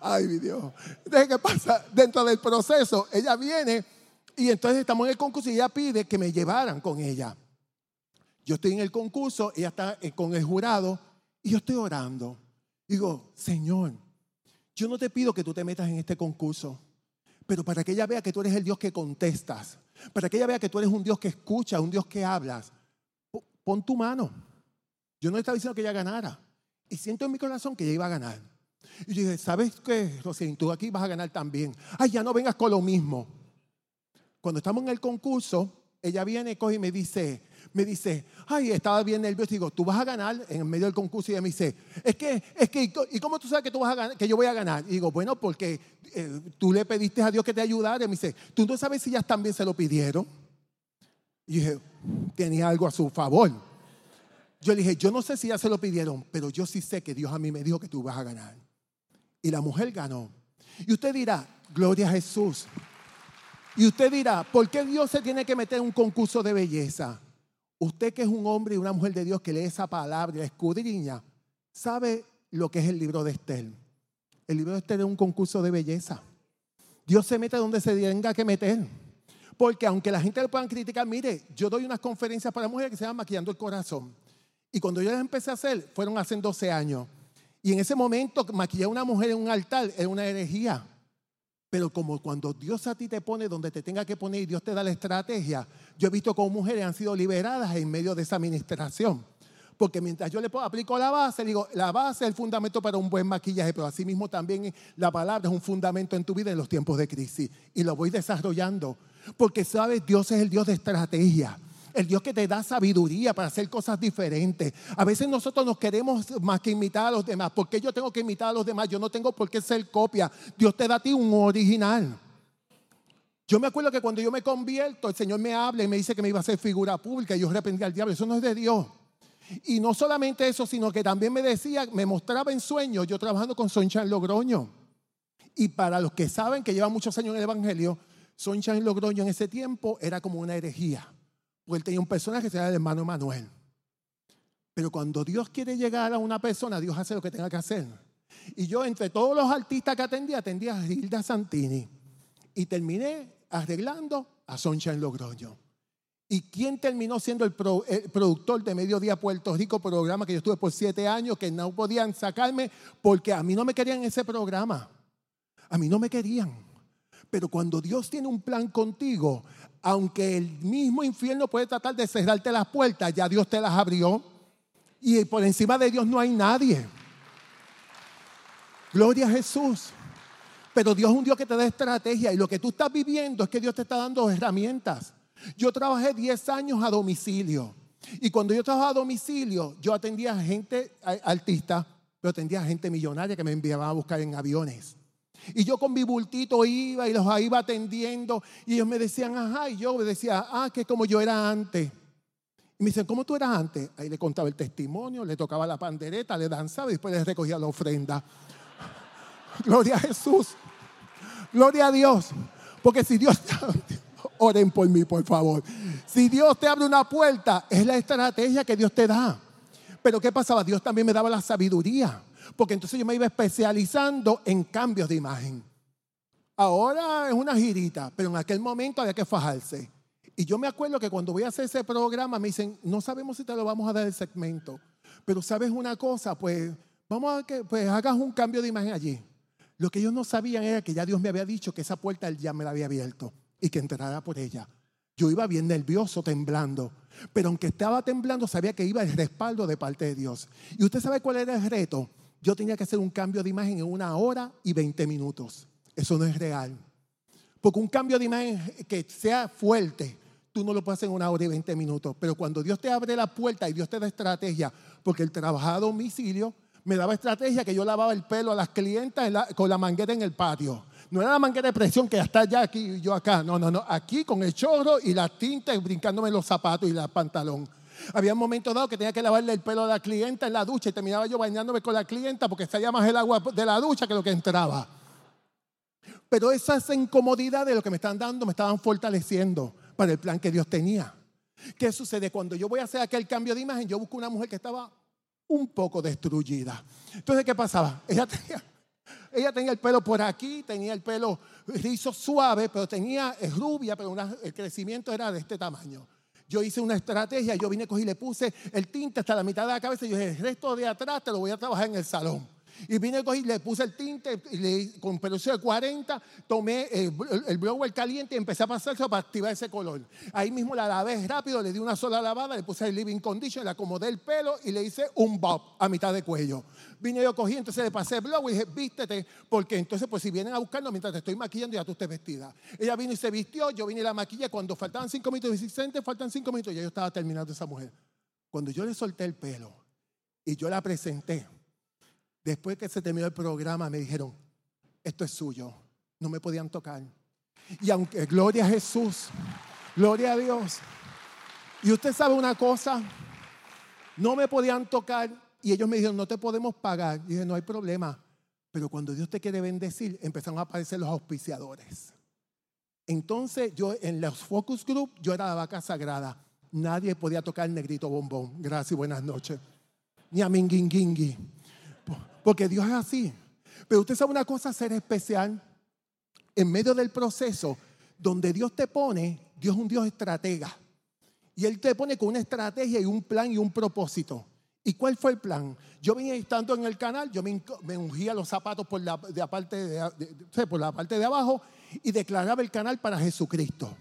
ay, mi Dios. Entonces, ¿qué pasa? Dentro del proceso, ella viene y entonces estamos en el concurso y ella pide que me llevaran con ella. Yo estoy en el concurso, ella está eh, con el jurado y yo estoy orando. Digo, Señor, yo no te pido que tú te metas en este concurso, pero para que ella vea que tú eres el Dios que contestas, para que ella vea que tú eres un Dios que escucha, un Dios que hablas, pon tu mano. Yo no estaba diciendo que ella ganara. Y siento en mi corazón que ella iba a ganar. Y yo dije, ¿sabes qué, Rosín? Tú aquí vas a ganar también. Ay, ya no vengas con lo mismo. Cuando estamos en el concurso, ella viene y me dice, me dice, ay, estaba bien nervioso. Digo, tú vas a ganar en medio del concurso. Y ella me dice, es que, es que, ¿y cómo tú sabes que tú vas a ganar, que yo voy a ganar? Y digo, bueno, porque eh, tú le pediste a Dios que te ayudara. Y me dice, tú no sabes si ellas también se lo pidieron. Y dije, tenía algo a su favor. Yo le dije, yo no sé si ya se lo pidieron, pero yo sí sé que Dios a mí me dijo que tú vas a ganar. Y la mujer ganó. Y usted dirá, gloria a Jesús. Y usted dirá, ¿por qué Dios se tiene que meter en un concurso de belleza? Usted que es un hombre y una mujer de Dios que lee esa palabra y la escudriña, sabe lo que es el libro de Estel. El libro de Estel es un concurso de belleza. Dios se mete donde se tenga que meter. Porque aunque la gente lo puedan criticar, mire, yo doy unas conferencias para mujeres que se llaman Maquillando el Corazón. Y cuando yo las empecé a hacer, fueron hace 12 años. Y en ese momento, maquillar a una mujer en un altar era una herejía. Pero como cuando Dios a ti te pone donde te tenga que poner y Dios te da la estrategia, yo he visto cómo mujeres han sido liberadas en medio de esa administración. Porque mientras yo le aplico la base, digo, la base es el fundamento para un buen maquillaje, pero asimismo también la palabra es un fundamento en tu vida en los tiempos de crisis. Y lo voy desarrollando. Porque sabes, Dios es el Dios de estrategia el Dios que te da sabiduría para hacer cosas diferentes. A veces nosotros nos queremos más que imitar a los demás. ¿Por qué yo tengo que imitar a los demás? Yo no tengo por qué ser copia. Dios te da a ti un original. Yo me acuerdo que cuando yo me convierto, el Señor me habla y me dice que me iba a hacer figura pública y yo arrepentí al diablo. Eso no es de Dios. Y no solamente eso, sino que también me decía, me mostraba en sueños, yo trabajando con en Logroño. Y para los que saben que llevan muchos años en el Evangelio, en Logroño en ese tiempo era como una herejía. Porque él tenía un personaje que se llama el hermano Manuel. Pero cuando Dios quiere llegar a una persona, Dios hace lo que tenga que hacer. Y yo, entre todos los artistas que atendía, atendía a Hilda Santini. Y terminé arreglando a en Logroño. ¿Y quién terminó siendo el, el, productor de Mediodía Puerto Rico, programa que yo estuve por siete años, que no podían sacarme porque a mí no me querían ese programa? A mí no me querían. Pero cuando Dios tiene un plan contigo, aunque el mismo infierno puede tratar de cerrarte las puertas, ya Dios te las abrió. Y por encima de Dios no hay nadie. Gloria a Jesús. Pero Dios es un Dios que te da estrategia y lo que tú estás viviendo es que Dios te está dando herramientas. Yo trabajé 10 años a domicilio. Y cuando yo trabajaba a domicilio, yo atendía a gente artista, pero atendía a gente millonaria que me enviaban a buscar en aviones. Y yo con mi bultito iba y los iba atendiendo. Y ellos me decían, ajá. Y yo decía, ah, que como yo era antes. Y me dicen, ¿cómo tú eras antes? Ahí le contaba el testimonio, le tocaba la pandereta, le danzaba y después le recogía la ofrenda. Gloria a Jesús. Gloria a Dios. Porque si Dios, oren por mí, por favor. Si Dios te abre una puerta, es la estrategia que Dios te da. Pero ¿qué pasaba? Dios también me daba la sabiduría porque entonces yo me iba especializando en cambios de imagen. Ahora es una girita, pero en aquel momento había que fajarse. Y yo me acuerdo que cuando voy a hacer ese programa me dicen, no sabemos si te lo vamos a dar el segmento, pero sabes una cosa, pues vamos a que pues hagas un cambio de imagen allí. Lo que ellos no sabían era que ya Dios me había dicho que esa puerta él ya me la había abierto y que entrara por ella. Yo iba bien nervioso, temblando. Pero aunque estaba temblando, sabía que iba el respaldo de parte de Dios. ¿Y usted sabe cuál era el reto? Yo tenía que hacer un cambio de imagen en una hora y 20 minutos. Eso no es real. Porque un cambio de imagen que sea fuerte, tú no lo puedes hacer en una hora y 20 minutos. Pero cuando Dios te abre la puerta y Dios te da estrategia, porque el trabajador a domicilio me daba estrategia que yo lavaba el pelo a las clientas con la manguera en el patio. No era la manguera de presión que ya está ya aquí y yo acá. No, no, no. Aquí con el chorro y la tinta y brincándome los zapatos y el pantalón. Había un momento dado que tenía que lavarle el pelo a la clienta en la ducha y terminaba yo bañándome con la clienta porque salía más el agua de la ducha que lo que entraba. Pero esas incomodidades de lo que me están dando me estaban fortaleciendo para el plan que Dios tenía. ¿Qué sucede? Cuando yo voy a hacer aquel cambio de imagen, yo busco una mujer que estaba un poco destruida. Entonces, ¿qué pasaba? Ella tenía, ella tenía el pelo por aquí, tenía el pelo rizo suave, pero tenía rubia, pero el crecimiento era de este tamaño. Yo hice una estrategia, yo vine, cogí, le puse el tinte hasta la mitad de la cabeza y yo dije, el resto de atrás te lo voy a trabajar en el salón. Y vine y le puse el tinte y le, con pelucio de 40, tomé el, el, blower caliente y empecé a pasarlo para activar ese color. Ahí mismo la lavé rápido, le di una sola lavada, le puse el living condition, le acomodé el pelo y le hice un bob a mitad de cuello. Vine yo cogí, entonces le pasé el blower y dije, vístete, porque entonces pues si vienen a buscarlo mientras te estoy maquillando ya tú estés vestida. Ella vino y se vistió, yo vine y la maquillé. Cuando faltaban cinco minutos, y faltan cinco minutos, ya yo estaba terminando esa mujer. Cuando yo le solté el pelo y yo la presenté, Después que se terminó el programa me dijeron, esto es suyo, no me podían tocar. Y aunque, gloria a Jesús, gloria a Dios. Y usted sabe una cosa, no me podían tocar y ellos me dijeron, no te podemos pagar. Y dije, no hay problema. Pero cuando Dios te quiere bendecir, empezaron a aparecer los auspiciadores. Entonces yo en los focus group, yo era la vaca sagrada. Nadie podía tocar el negrito bombón. Gracias y buenas noches. Ni a Minguinguingui. Porque Dios es así. Pero usted sabe una cosa, ser especial. En medio del proceso donde Dios te pone, Dios es un Dios estratega. Y Él te pone con una estrategia y un plan y un propósito. ¿Y cuál fue el plan? Yo venía estando en el canal, yo me, ungía los zapatos por la, de parte de, por la parte de abajo y declaraba el canal para Jesucristo.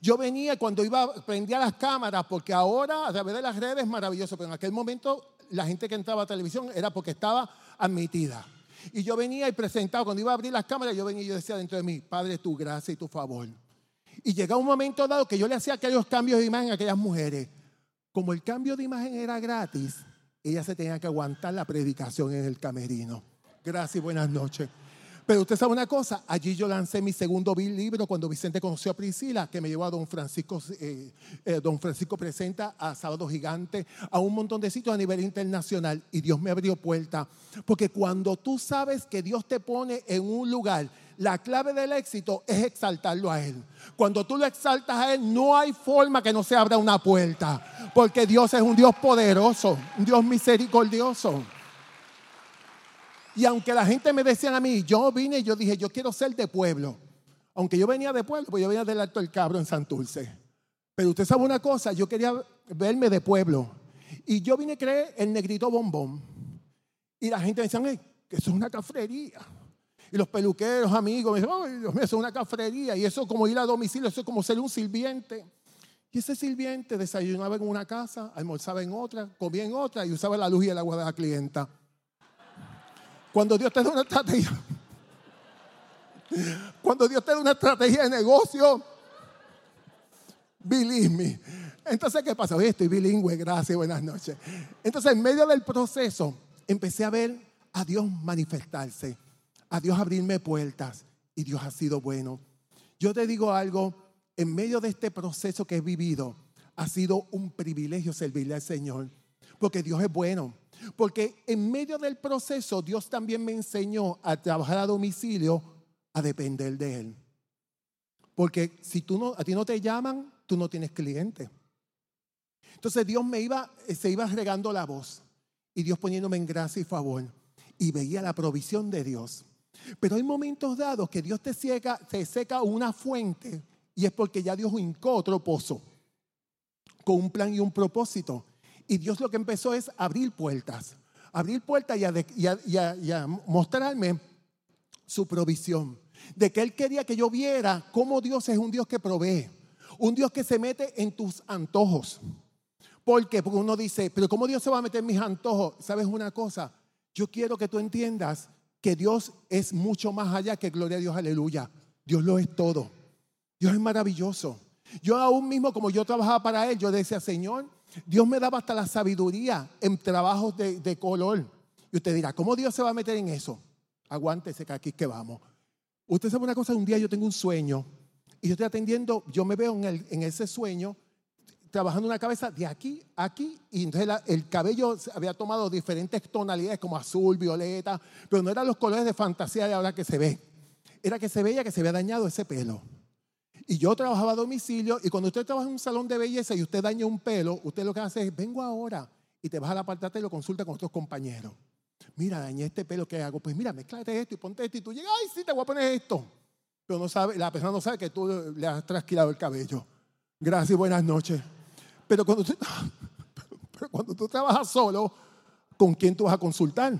Yo venía cuando iba, prendía las cámaras, porque ahora a través de las redes es maravilloso, pero en aquel momento la gente que entraba a televisión era porque estaba admitida. Y yo venía y presentaba, cuando iba a abrir las cámaras, yo venía y yo decía dentro de mí, Padre, tu gracia y tu favor. Y llegaba un momento dado que yo le hacía aquellos cambios de imagen a aquellas mujeres. Como el cambio de imagen era gratis, ella se tenía que aguantar la predicación en el camerino. Gracias y buenas noches. Pero usted sabe una cosa, allí yo lancé mi segundo libro cuando Vicente conoció a Priscila, que me llevó a Don Francisco, eh, eh, Don Francisco Presenta, a Sábado Gigante, a un montón de sitios a nivel internacional y Dios me abrió puerta. Porque cuando tú sabes que Dios te pone en un lugar, la clave del éxito es exaltarlo a Él. Cuando tú lo exaltas a Él, no hay forma que no se abra una puerta, porque Dios es un Dios poderoso, un Dios misericordioso. Y aunque la gente me decía a mí, yo vine y yo dije, yo quiero ser de pueblo. Aunque yo venía de pueblo, pues yo venía del Alto del Cabro en Santurce. Pero usted sabe una cosa, yo quería verme de pueblo. Y yo vine a creer el negrito bombón. Y la gente me decía, que eso es una cafrería. Y los peluqueros, amigos, me decían, ay, Dios mío, eso es una cafrería. Y eso como ir a domicilio, eso es como ser un sirviente. Y ese sirviente desayunaba en una casa, almorzaba en otra, comía en otra y usaba la luz y el agua de la clienta. Cuando Dios te da una estrategia, cuando Dios te da una estrategia de negocio, believe me. Entonces, ¿qué pasa? Hoy estoy bilingüe, gracias, buenas noches. Entonces, en medio del proceso, empecé a ver a Dios manifestarse, a Dios abrirme puertas y Dios ha sido bueno. Yo te digo algo, en medio de este proceso que he vivido, ha sido un privilegio servirle al Señor, porque Dios es bueno. Porque en medio del proceso Dios también me enseñó a trabajar a domicilio, a depender de Él. Porque si tú no, a ti no te llaman, tú no tienes cliente. Entonces Dios me iba, se iba regando la voz y Dios poniéndome en gracia y favor y veía la provisión de Dios. Pero hay momentos dados que Dios te seca, te seca una fuente y es porque ya Dios hincó otro pozo con un plan y un propósito. Y Dios lo que empezó es abrir puertas, abrir puertas y mostrarme su provisión. De que Él quería que yo viera cómo Dios es un Dios que provee. Un Dios que se mete en tus antojos. Porque uno dice, pero ¿cómo Dios se va a meter en mis antojos? ¿Sabes una cosa? Yo quiero que tú entiendas que Dios es mucho más allá que gloria a Dios, aleluya. Dios lo es todo. Dios es maravilloso. Yo aún mismo, como yo trabajaba para Él, yo decía, Señor, Dios me daba hasta la sabiduría en trabajos de, color. Y usted dirá, ¿cómo Dios se va a meter en eso? Aguántese que aquí que vamos. Usted sabe una cosa, un día yo tengo un sueño y yo estoy atendiendo, yo me veo en, en ese sueño trabajando una cabeza de aquí a aquí y entonces el cabello había tomado diferentes tonalidades como azul, violeta, pero no eran los colores de fantasía de ahora que se ve. Era que se veía que se había dañado ese pelo. Y yo trabajaba a domicilio y cuando usted trabaja en un salón de belleza y usted daña un pelo, usted lo que hace es, vengo ahora y te vas a la apartata y lo consulta con otros compañeros. Mira, dañé este pelo, ¿qué hago? Pues mira, mezclate esto y ponte esto y tú llegas, ay, sí, te voy a poner esto. Pero no sabe, la persona no sabe que tú le has trasquilado el cabello. Gracias buenas noches. Pero cuando, tú, cuando tú trabajas solo, ¿con quién tú vas a consultar?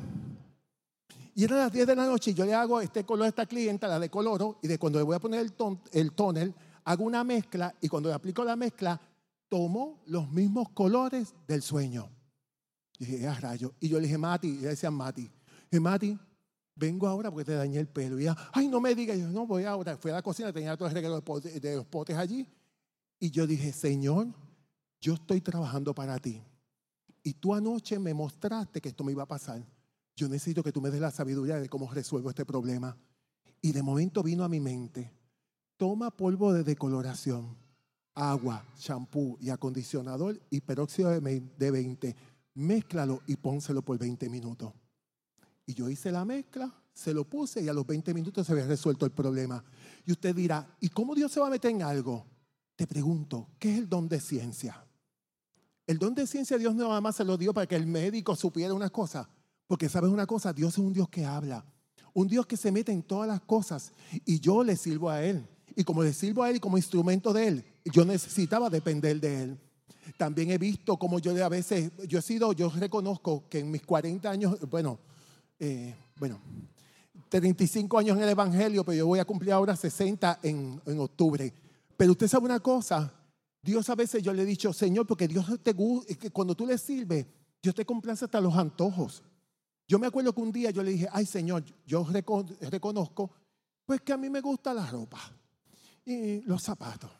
Y eran las 10 de la noche y yo le hago este color a esta clienta, la de coloro, y de cuando le voy a poner el, ton, el hago una mezcla y cuando le aplico la mezcla, tomo los mismos colores del sueño. Y dije, ah, rayo. Y yo le dije, Mati, y le decía Mati, dije, Mati, vengo ahora porque te dañé el pelo. Y ella, ay, no me digas. yo, no, voy ahora. Fui a la cocina, tenía todo el regalo de los potes allí. Y yo dije, Señor, yo estoy trabajando para ti. Y tú anoche me mostraste que esto me iba a pasar. Yo necesito que tú me des la sabiduría de cómo resuelvo este problema. Y de momento vino a mi mente, toma polvo de decoloración, agua, champú y acondicionador y peróxido de 20. Mézclalo y pónselo por 20 minutos. Y yo hice la mezcla, se lo puse y a los 20 minutos se había resuelto el problema. Y usted dirá, ¿y cómo Dios se va a meter en algo? Te pregunto, ¿qué es el don de ciencia? El don de ciencia Dios nada más se lo dio para que el médico supiera una cosa. Porque sabes una cosa, Dios es un Dios que habla. Un Dios que se mete en todas las cosas. Y yo le sirvo a Él. Y como le sirvo a Él y como instrumento de Él, yo necesitaba depender de Él. También he visto como yo a veces, yo he sido, yo reconozco que en mis 40 años, bueno, eh, bueno, 35 años en el Evangelio, pero yo voy a cumplir ahora 60 en, en octubre. Pero usted sabe una cosa, Dios a veces yo le he dicho, Señor, porque Dios te cuando tú le sirves, Dios te complace hasta los antojos. Yo me acuerdo que un día yo le dije, ay Señor, yo reconozco, pues que a mí me gusta la ropa y los zapatos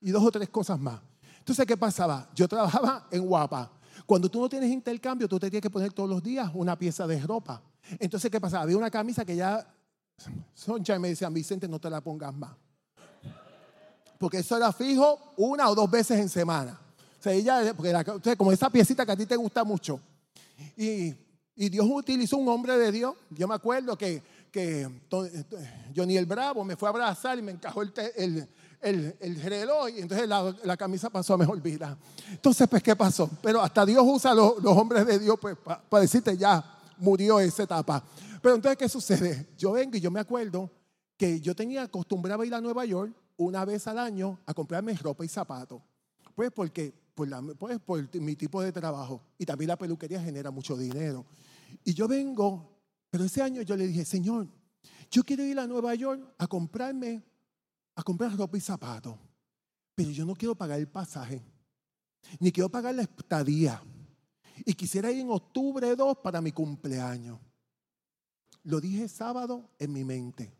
y dos o tres cosas más. Entonces, ¿qué pasaba? Yo trabajaba en Guapa. Cuando tú no tienes intercambio, tú te tienes que poner todos los días una pieza de ropa. Entonces, ¿qué pasaba? Había una camisa que ya, Soncha me decía, Vicente, no te la pongas más porque eso era fijo una o dos veces en semana. O sea, ella, porque como esa piecita que a ti te gusta mucho. Y, y, Dios utilizó un hombre de Dios. Yo me acuerdo que, que Johnny el Bravo me fue a abrazar y me encajó el, el, el, el reloj y entonces la, la, camisa pasó a mejor vida. Entonces, pues, ¿qué pasó? Pero hasta Dios usa los, los hombres de Dios pues, para decirte ya, murió esa etapa. Pero entonces, ¿qué sucede? Yo vengo y yo me acuerdo que yo tenía acostumbrado a ir a Nueva York una vez al año a comprarme ropa y zapatos. Pues porque por, pues por mi tipo de trabajo y también la peluquería genera mucho dinero. Y yo vengo, pero ese año yo le dije, Señor, yo quiero ir a Nueva York a comprarme, a comprar ropa y zapatos, pero yo no quiero pagar el pasaje, ni quiero pagar la estadía. Y quisiera ir en octubre 2 para mi cumpleaños. Lo dije sábado en mi mente.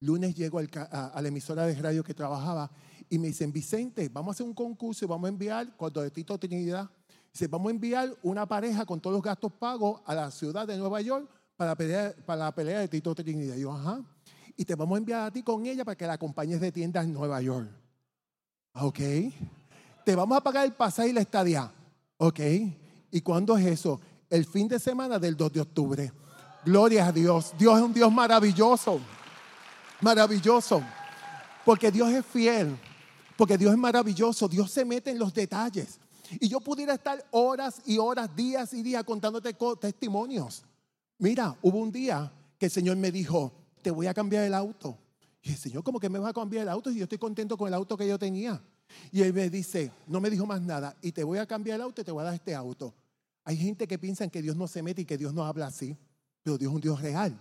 Lunes llego a, la emisora de radio que trabajaba y me dicen, Vicente, vamos a hacer un concurso y vamos a enviar, cuando de Tito Trinidad, dice, vamos a enviar una pareja con todos los gastos pagos a la ciudad de Nueva York para, para la pelea de Tito Trinidad. Y yo, ajá. Y te vamos a enviar a ti con ella para que la acompañes de tiendas en Nueva York. Ok. Te vamos a pagar el pasaje y la estadía. Ok. ¿Y cuándo es eso? El fin de semana del 2 de octubre. Gloria a Dios. Dios es un Dios maravilloso. Maravilloso. Porque Dios es fiel. Porque Dios es maravilloso. Dios se mete en los detalles. Y yo pudiera estar horas y horas, días y días contándote testimonios. Mira, hubo un día que el Señor me dijo, te voy a cambiar el auto. Y el Señor, ¿cómo que me va a cambiar el auto? Y yo estoy contento con el auto que yo tenía. Y él me dice, no me dijo más nada, y te voy a cambiar el auto y te voy a dar este auto. Hay gente que piensa que Dios no se mete y que Dios no habla así, pero Dios es un Dios real.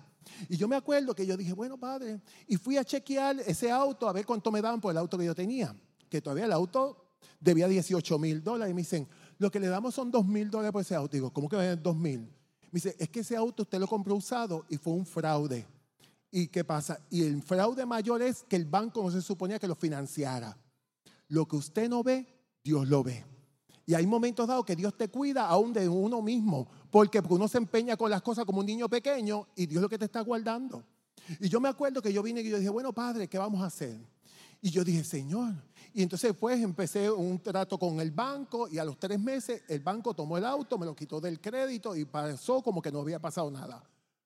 Y yo me acuerdo que yo dije, bueno, padre, y fui a chequear ese auto a ver cuánto me daban por el auto que yo tenía. que todavía el auto debía 18 mil dólares. Y me dicen, lo que le damos son 2 mil dólares por ese auto. Digo, ¿cómo que va a 2 mil? Me dice, es que ese auto usted lo compró usado y fue un fraude. ¿Y qué pasa? Y el fraude mayor es que el banco no se suponía que lo financiara. Lo que usted no ve, Dios lo ve. Y hay momentos dados que Dios te cuida aún de uno mismo, porque uno se empeña con las cosas como un niño pequeño y Dios lo que te está guardando. Y yo me acuerdo que yo vine y yo dije, bueno, Padre, ¿qué vamos a hacer? Y yo dije, Señor. Y entonces pues empecé un trato con el banco y a los tres meses el banco tomó el auto, me lo quitó del crédito y pasó como que no había pasado nada.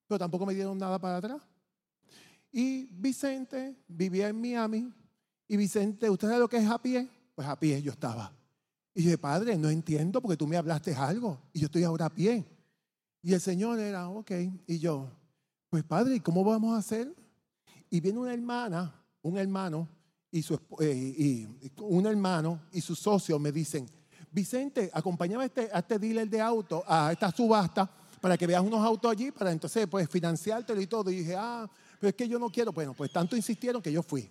Pero tampoco me dieron nada para atrás. Y Vicente vivía en Miami. Y Vicente, ¿usted sabe lo que es a pie? Pues a pie yo estaba. Y yo dije, Padre, no entiendo porque tú me hablaste algo. Y yo estoy ahora a pie. Y el Señor era, ok. Y yo, pues Padre, ¿y cómo vamos a hacer? Y viene una hermana, un hermano y, su, eh, y un hermano y su socio me dicen, Vicente, acompáñame a este, a este dealer de auto, a esta subasta, para que veas unos autos allí, para entonces pues financiártelo y todo. Y dije, ah, pero es que yo no quiero. Bueno, pues tanto insistieron que yo fui.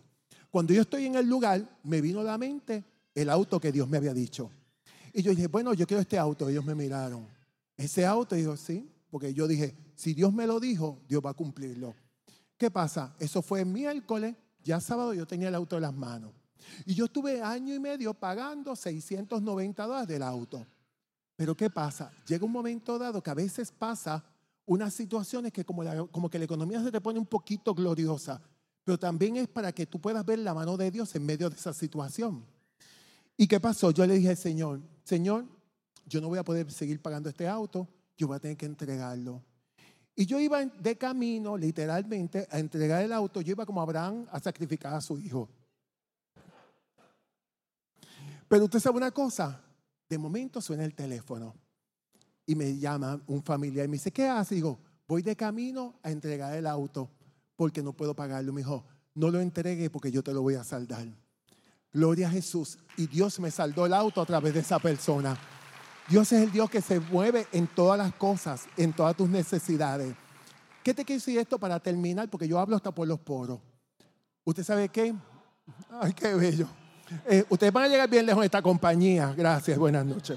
Cuando yo estoy en el lugar, me vino a la mente el auto que Dios me había dicho. Y yo dije, bueno, yo quiero este auto. Ellos me miraron. Ese auto, dijo, sí, porque yo dije, si Dios me lo dijo, Dios va a cumplirlo. ¿Qué pasa? Eso fue miércoles, ya sábado yo tenía el auto en las manos. Y yo estuve año y medio pagando 690 dólares del auto. Pero ¿qué pasa? Llega un momento dado que a veces pasa unas situaciones que como, como que la economía se te pone un poquito gloriosa, pero también es para que tú puedas ver la mano de Dios en medio de esa situación. ¿Y qué pasó? Yo le dije al Señor, Señor, yo no voy a poder seguir pagando este auto, yo voy a tener que entregarlo. Y yo iba de camino, literalmente, a entregar el auto. Yo iba como Abraham a sacrificar a su hijo. Pero usted sabe una cosa, de momento suena el teléfono y me llama un familiar y me dice, ¿qué hace? digo, voy de camino a entregar el auto porque no puedo pagarlo. Me dijo, no lo entregue porque yo te lo voy a saldar. Gloria a Jesús. Y Dios me saldó el auto a través de esa persona. Dios es el Dios que se mueve en todas las cosas, en todas tus necesidades. ¿Qué te quiero decir esto para terminar? Porque yo hablo hasta por los poros. ¿Usted sabe qué? Ay, qué bello. Eh, ustedes van a llegar bien lejos de esta compañía. Gracias, buenas noches.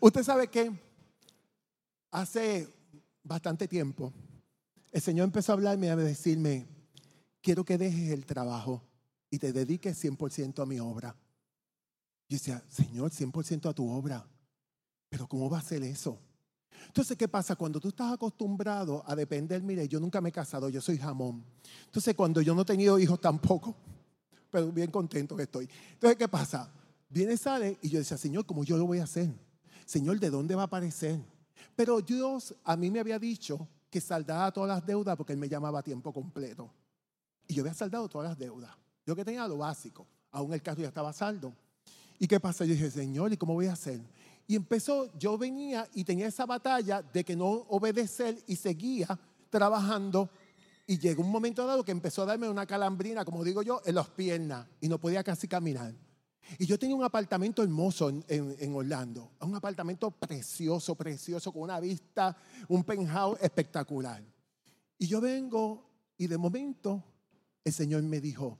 Usted sabe que hace bastante tiempo el Señor empezó a hablarme y a decirme, quiero que dejes el trabajo y te dediques 100% a mi obra. Yo decía, Señor, 100% a tu obra. Pero ¿cómo va a ser eso? Entonces, ¿qué pasa? Cuando tú estás acostumbrado a depender, mire, yo nunca me he casado, yo soy jamón. Entonces, cuando yo no he tenido hijos tampoco, pero bien contento que estoy. Entonces, ¿qué pasa? Viene, sale y yo decía, Señor, ¿cómo yo lo voy a hacer? Señor, ¿de dónde va a aparecer? Pero Dios a mí me había dicho que saldara todas las deudas porque Él me llamaba a tiempo completo. Y yo había saldado todas las deudas. Yo que tenía lo básico. Aún el carro ya estaba saldo. ¿Y qué pasa? Yo dije, Señor, ¿y cómo voy a hacer? Y empezó, yo venía y tenía esa batalla de que no obedecer y seguía trabajando. Y llegó un momento dado que empezó a darme una calambrina, como digo yo, en las piernas y no podía casi caminar. Y yo tenía un apartamento hermoso en, Orlando, un apartamento precioso, precioso, con una vista, un penthouse espectacular. Y yo vengo y de momento el Señor me dijo,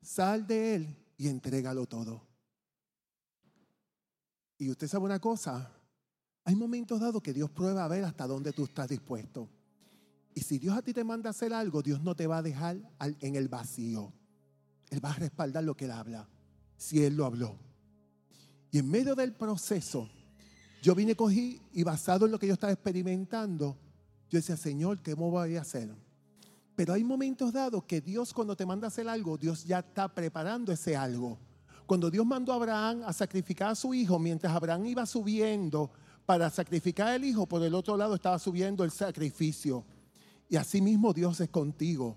sal de él y entrégalo todo. Y usted sabe una cosa, hay momentos dados que Dios prueba a ver hasta dónde tú estás dispuesto. Y si Dios a ti te manda a hacer algo, Dios no te va a dejar en el vacío. Él va a respaldar lo que Él habla si Él lo habló. Y en medio del proceso, yo vine, cogí y basado en lo que yo estaba experimentando, yo decía, Señor, ¿qué voy a hacer? Pero hay momentos dados que Dios cuando te manda hacer algo, Dios ya está preparando ese algo. Cuando Dios mandó a Abraham a sacrificar a su hijo, mientras Abraham iba subiendo para sacrificar al hijo, por el otro lado estaba subiendo el sacrificio. Y así mismo Dios es contigo.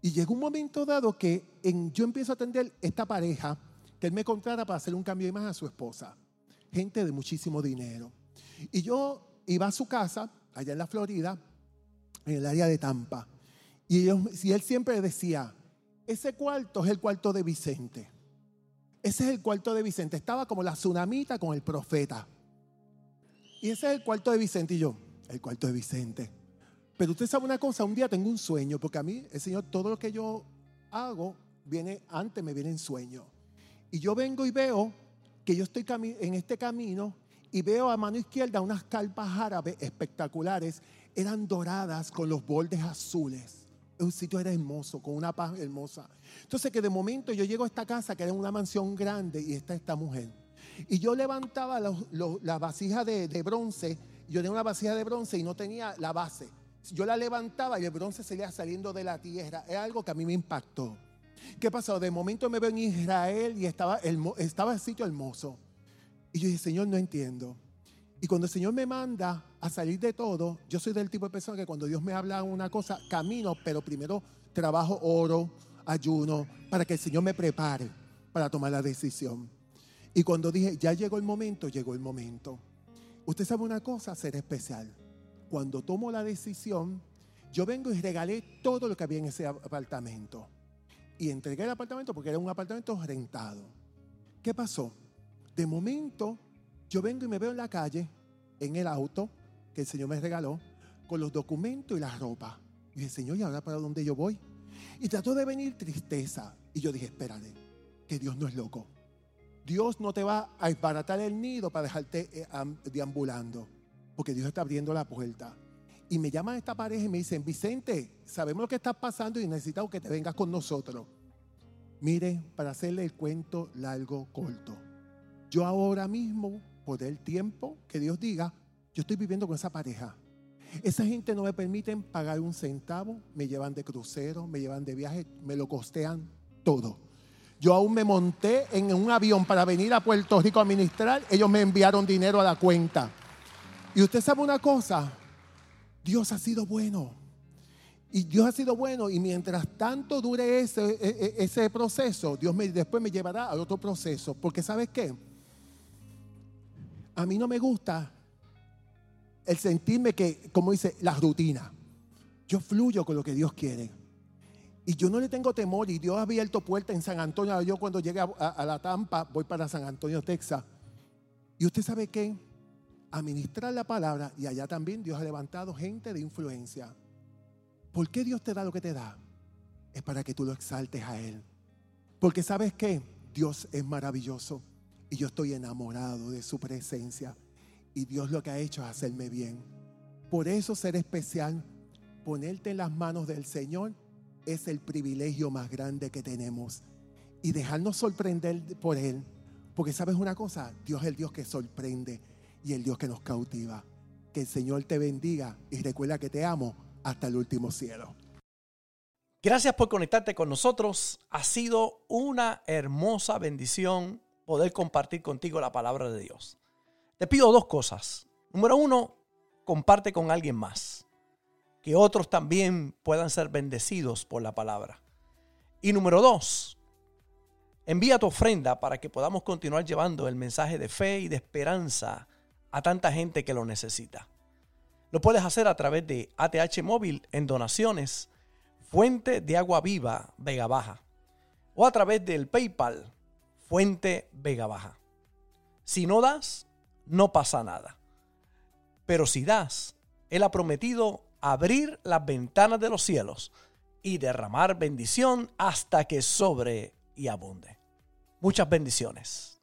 Y llegó un momento dado que en, yo empiezo a atender esta pareja él me contrata para hacer un cambio de imagen a su esposa. Gente de muchísimo dinero. Y yo iba a su casa, allá en la Florida, en el área de Tampa. Y, y él siempre decía, ese cuarto es el cuarto de Vicente. Ese es el cuarto de Vicente. Estaba como la tsunamita con el profeta. Y ese es el cuarto de Vicente. Y yo, el cuarto de Vicente. Pero usted sabe una cosa, un día tengo un sueño, porque a mí, el Señor, todo lo que yo hago, viene antes, me viene en sueño. Y yo vengo y veo que yo estoy en este camino y veo a mano izquierda unas carpas árabes espectaculares, eran doradas con los bordes azules. Un sitio era hermoso, con una paz hermosa. Entonces que de momento yo llego a esta casa, que era una mansión grande, y está esta mujer. Y yo levantaba la vasija de, de bronce, yo tenía una vasija de bronce y no tenía la base. Yo la levantaba y el bronce seguía saliendo de la tierra. Es algo que a mí me impactó. ¿Qué pasó? De momento me veo en Israel y estaba, estaba el sitio hermoso. Y yo dije, Señor, no entiendo. Y cuando el Señor me manda a salir de todo, yo soy del tipo de persona que cuando Dios me habla una cosa, camino, pero primero trabajo, oro, ayuno, para que el Señor me prepare para tomar la decisión. Y cuando dije, ya llegó el momento, llegó el momento. Usted sabe una cosa, ser especial. Cuando tomo la decisión, yo vengo y regalé todo lo que había en ese apartamento y entregué el apartamento porque era un apartamento rentado. ¿Qué pasó? De momento, yo vengo y me veo en la calle, en el auto que el Señor me regaló, con los documentos y la ropa. Y dije, Señor, ¿y ahora para dónde yo voy? Y trató de venir tristeza. Y yo dije, espérate, que Dios no es loco. Dios no te va a esbaratar el nido para dejarte eh, deambulando, porque Dios está abriendo la puerta. Y me llaman esta pareja y me dicen, Vicente, sabemos lo que está pasando y necesitamos que te vengas con nosotros. Mire, para hacerle el cuento largo, corto. Yo ahora mismo, por el tiempo que Dios diga, yo estoy viviendo con esa pareja. Esa gente no me permiten pagar un centavo, me llevan de crucero, me llevan de viaje, me lo costean todo. Yo aún me monté en un avión para venir a Puerto Rico a ministrar, ellos me enviaron dinero a la cuenta. Y usted sabe una cosa, Dios ha sido bueno. Y Dios ha sido bueno y mientras tanto dure ese, e, e, ese proceso, Dios me, después me llevará al otro proceso. Porque ¿sabes qué? A mí no me gusta el sentirme que, como dice, la rutina. Yo fluyo con lo que Dios quiere. Y yo no le tengo temor y Dios ha abierto puertas en San Antonio. Yo cuando llegue a, la Tampa voy para San Antonio, Texas. Y usted sabe qué? administrar la palabra y allá también Dios ha levantado gente de influencia. ¿Por qué Dios te da lo que te da? Es para que tú lo exaltes a Él. Porque sabes que Dios es maravilloso y yo estoy enamorado de su presencia. Y Dios lo que ha hecho es hacerme bien. Por eso ser especial, ponerte en las manos del Señor es el privilegio más grande que tenemos. Y dejarnos sorprender por Él. Porque sabes una cosa, Dios es el Dios que sorprende y el Dios que nos cautiva. Que el Señor te bendiga y recuerda que te amo hasta el último cielo. Gracias por conectarte con nosotros. Ha sido una hermosa bendición poder compartir contigo la palabra de Dios. Te pido dos cosas. Número uno, comparte con alguien más. Que otros también puedan ser bendecidos por la palabra. Y número dos, envía tu ofrenda para que podamos continuar llevando el mensaje de fe y de esperanza a tanta gente que lo necesita. Lo puedes hacer a través de ATH Móvil en donaciones, Fuente de Agua Viva Vega Baja, o a través del PayPal, Fuente Vega Baja. Si no das, no pasa nada. Pero si das, Él ha prometido abrir las ventanas de los cielos y derramar bendición hasta que sobre y abunde. Muchas bendiciones.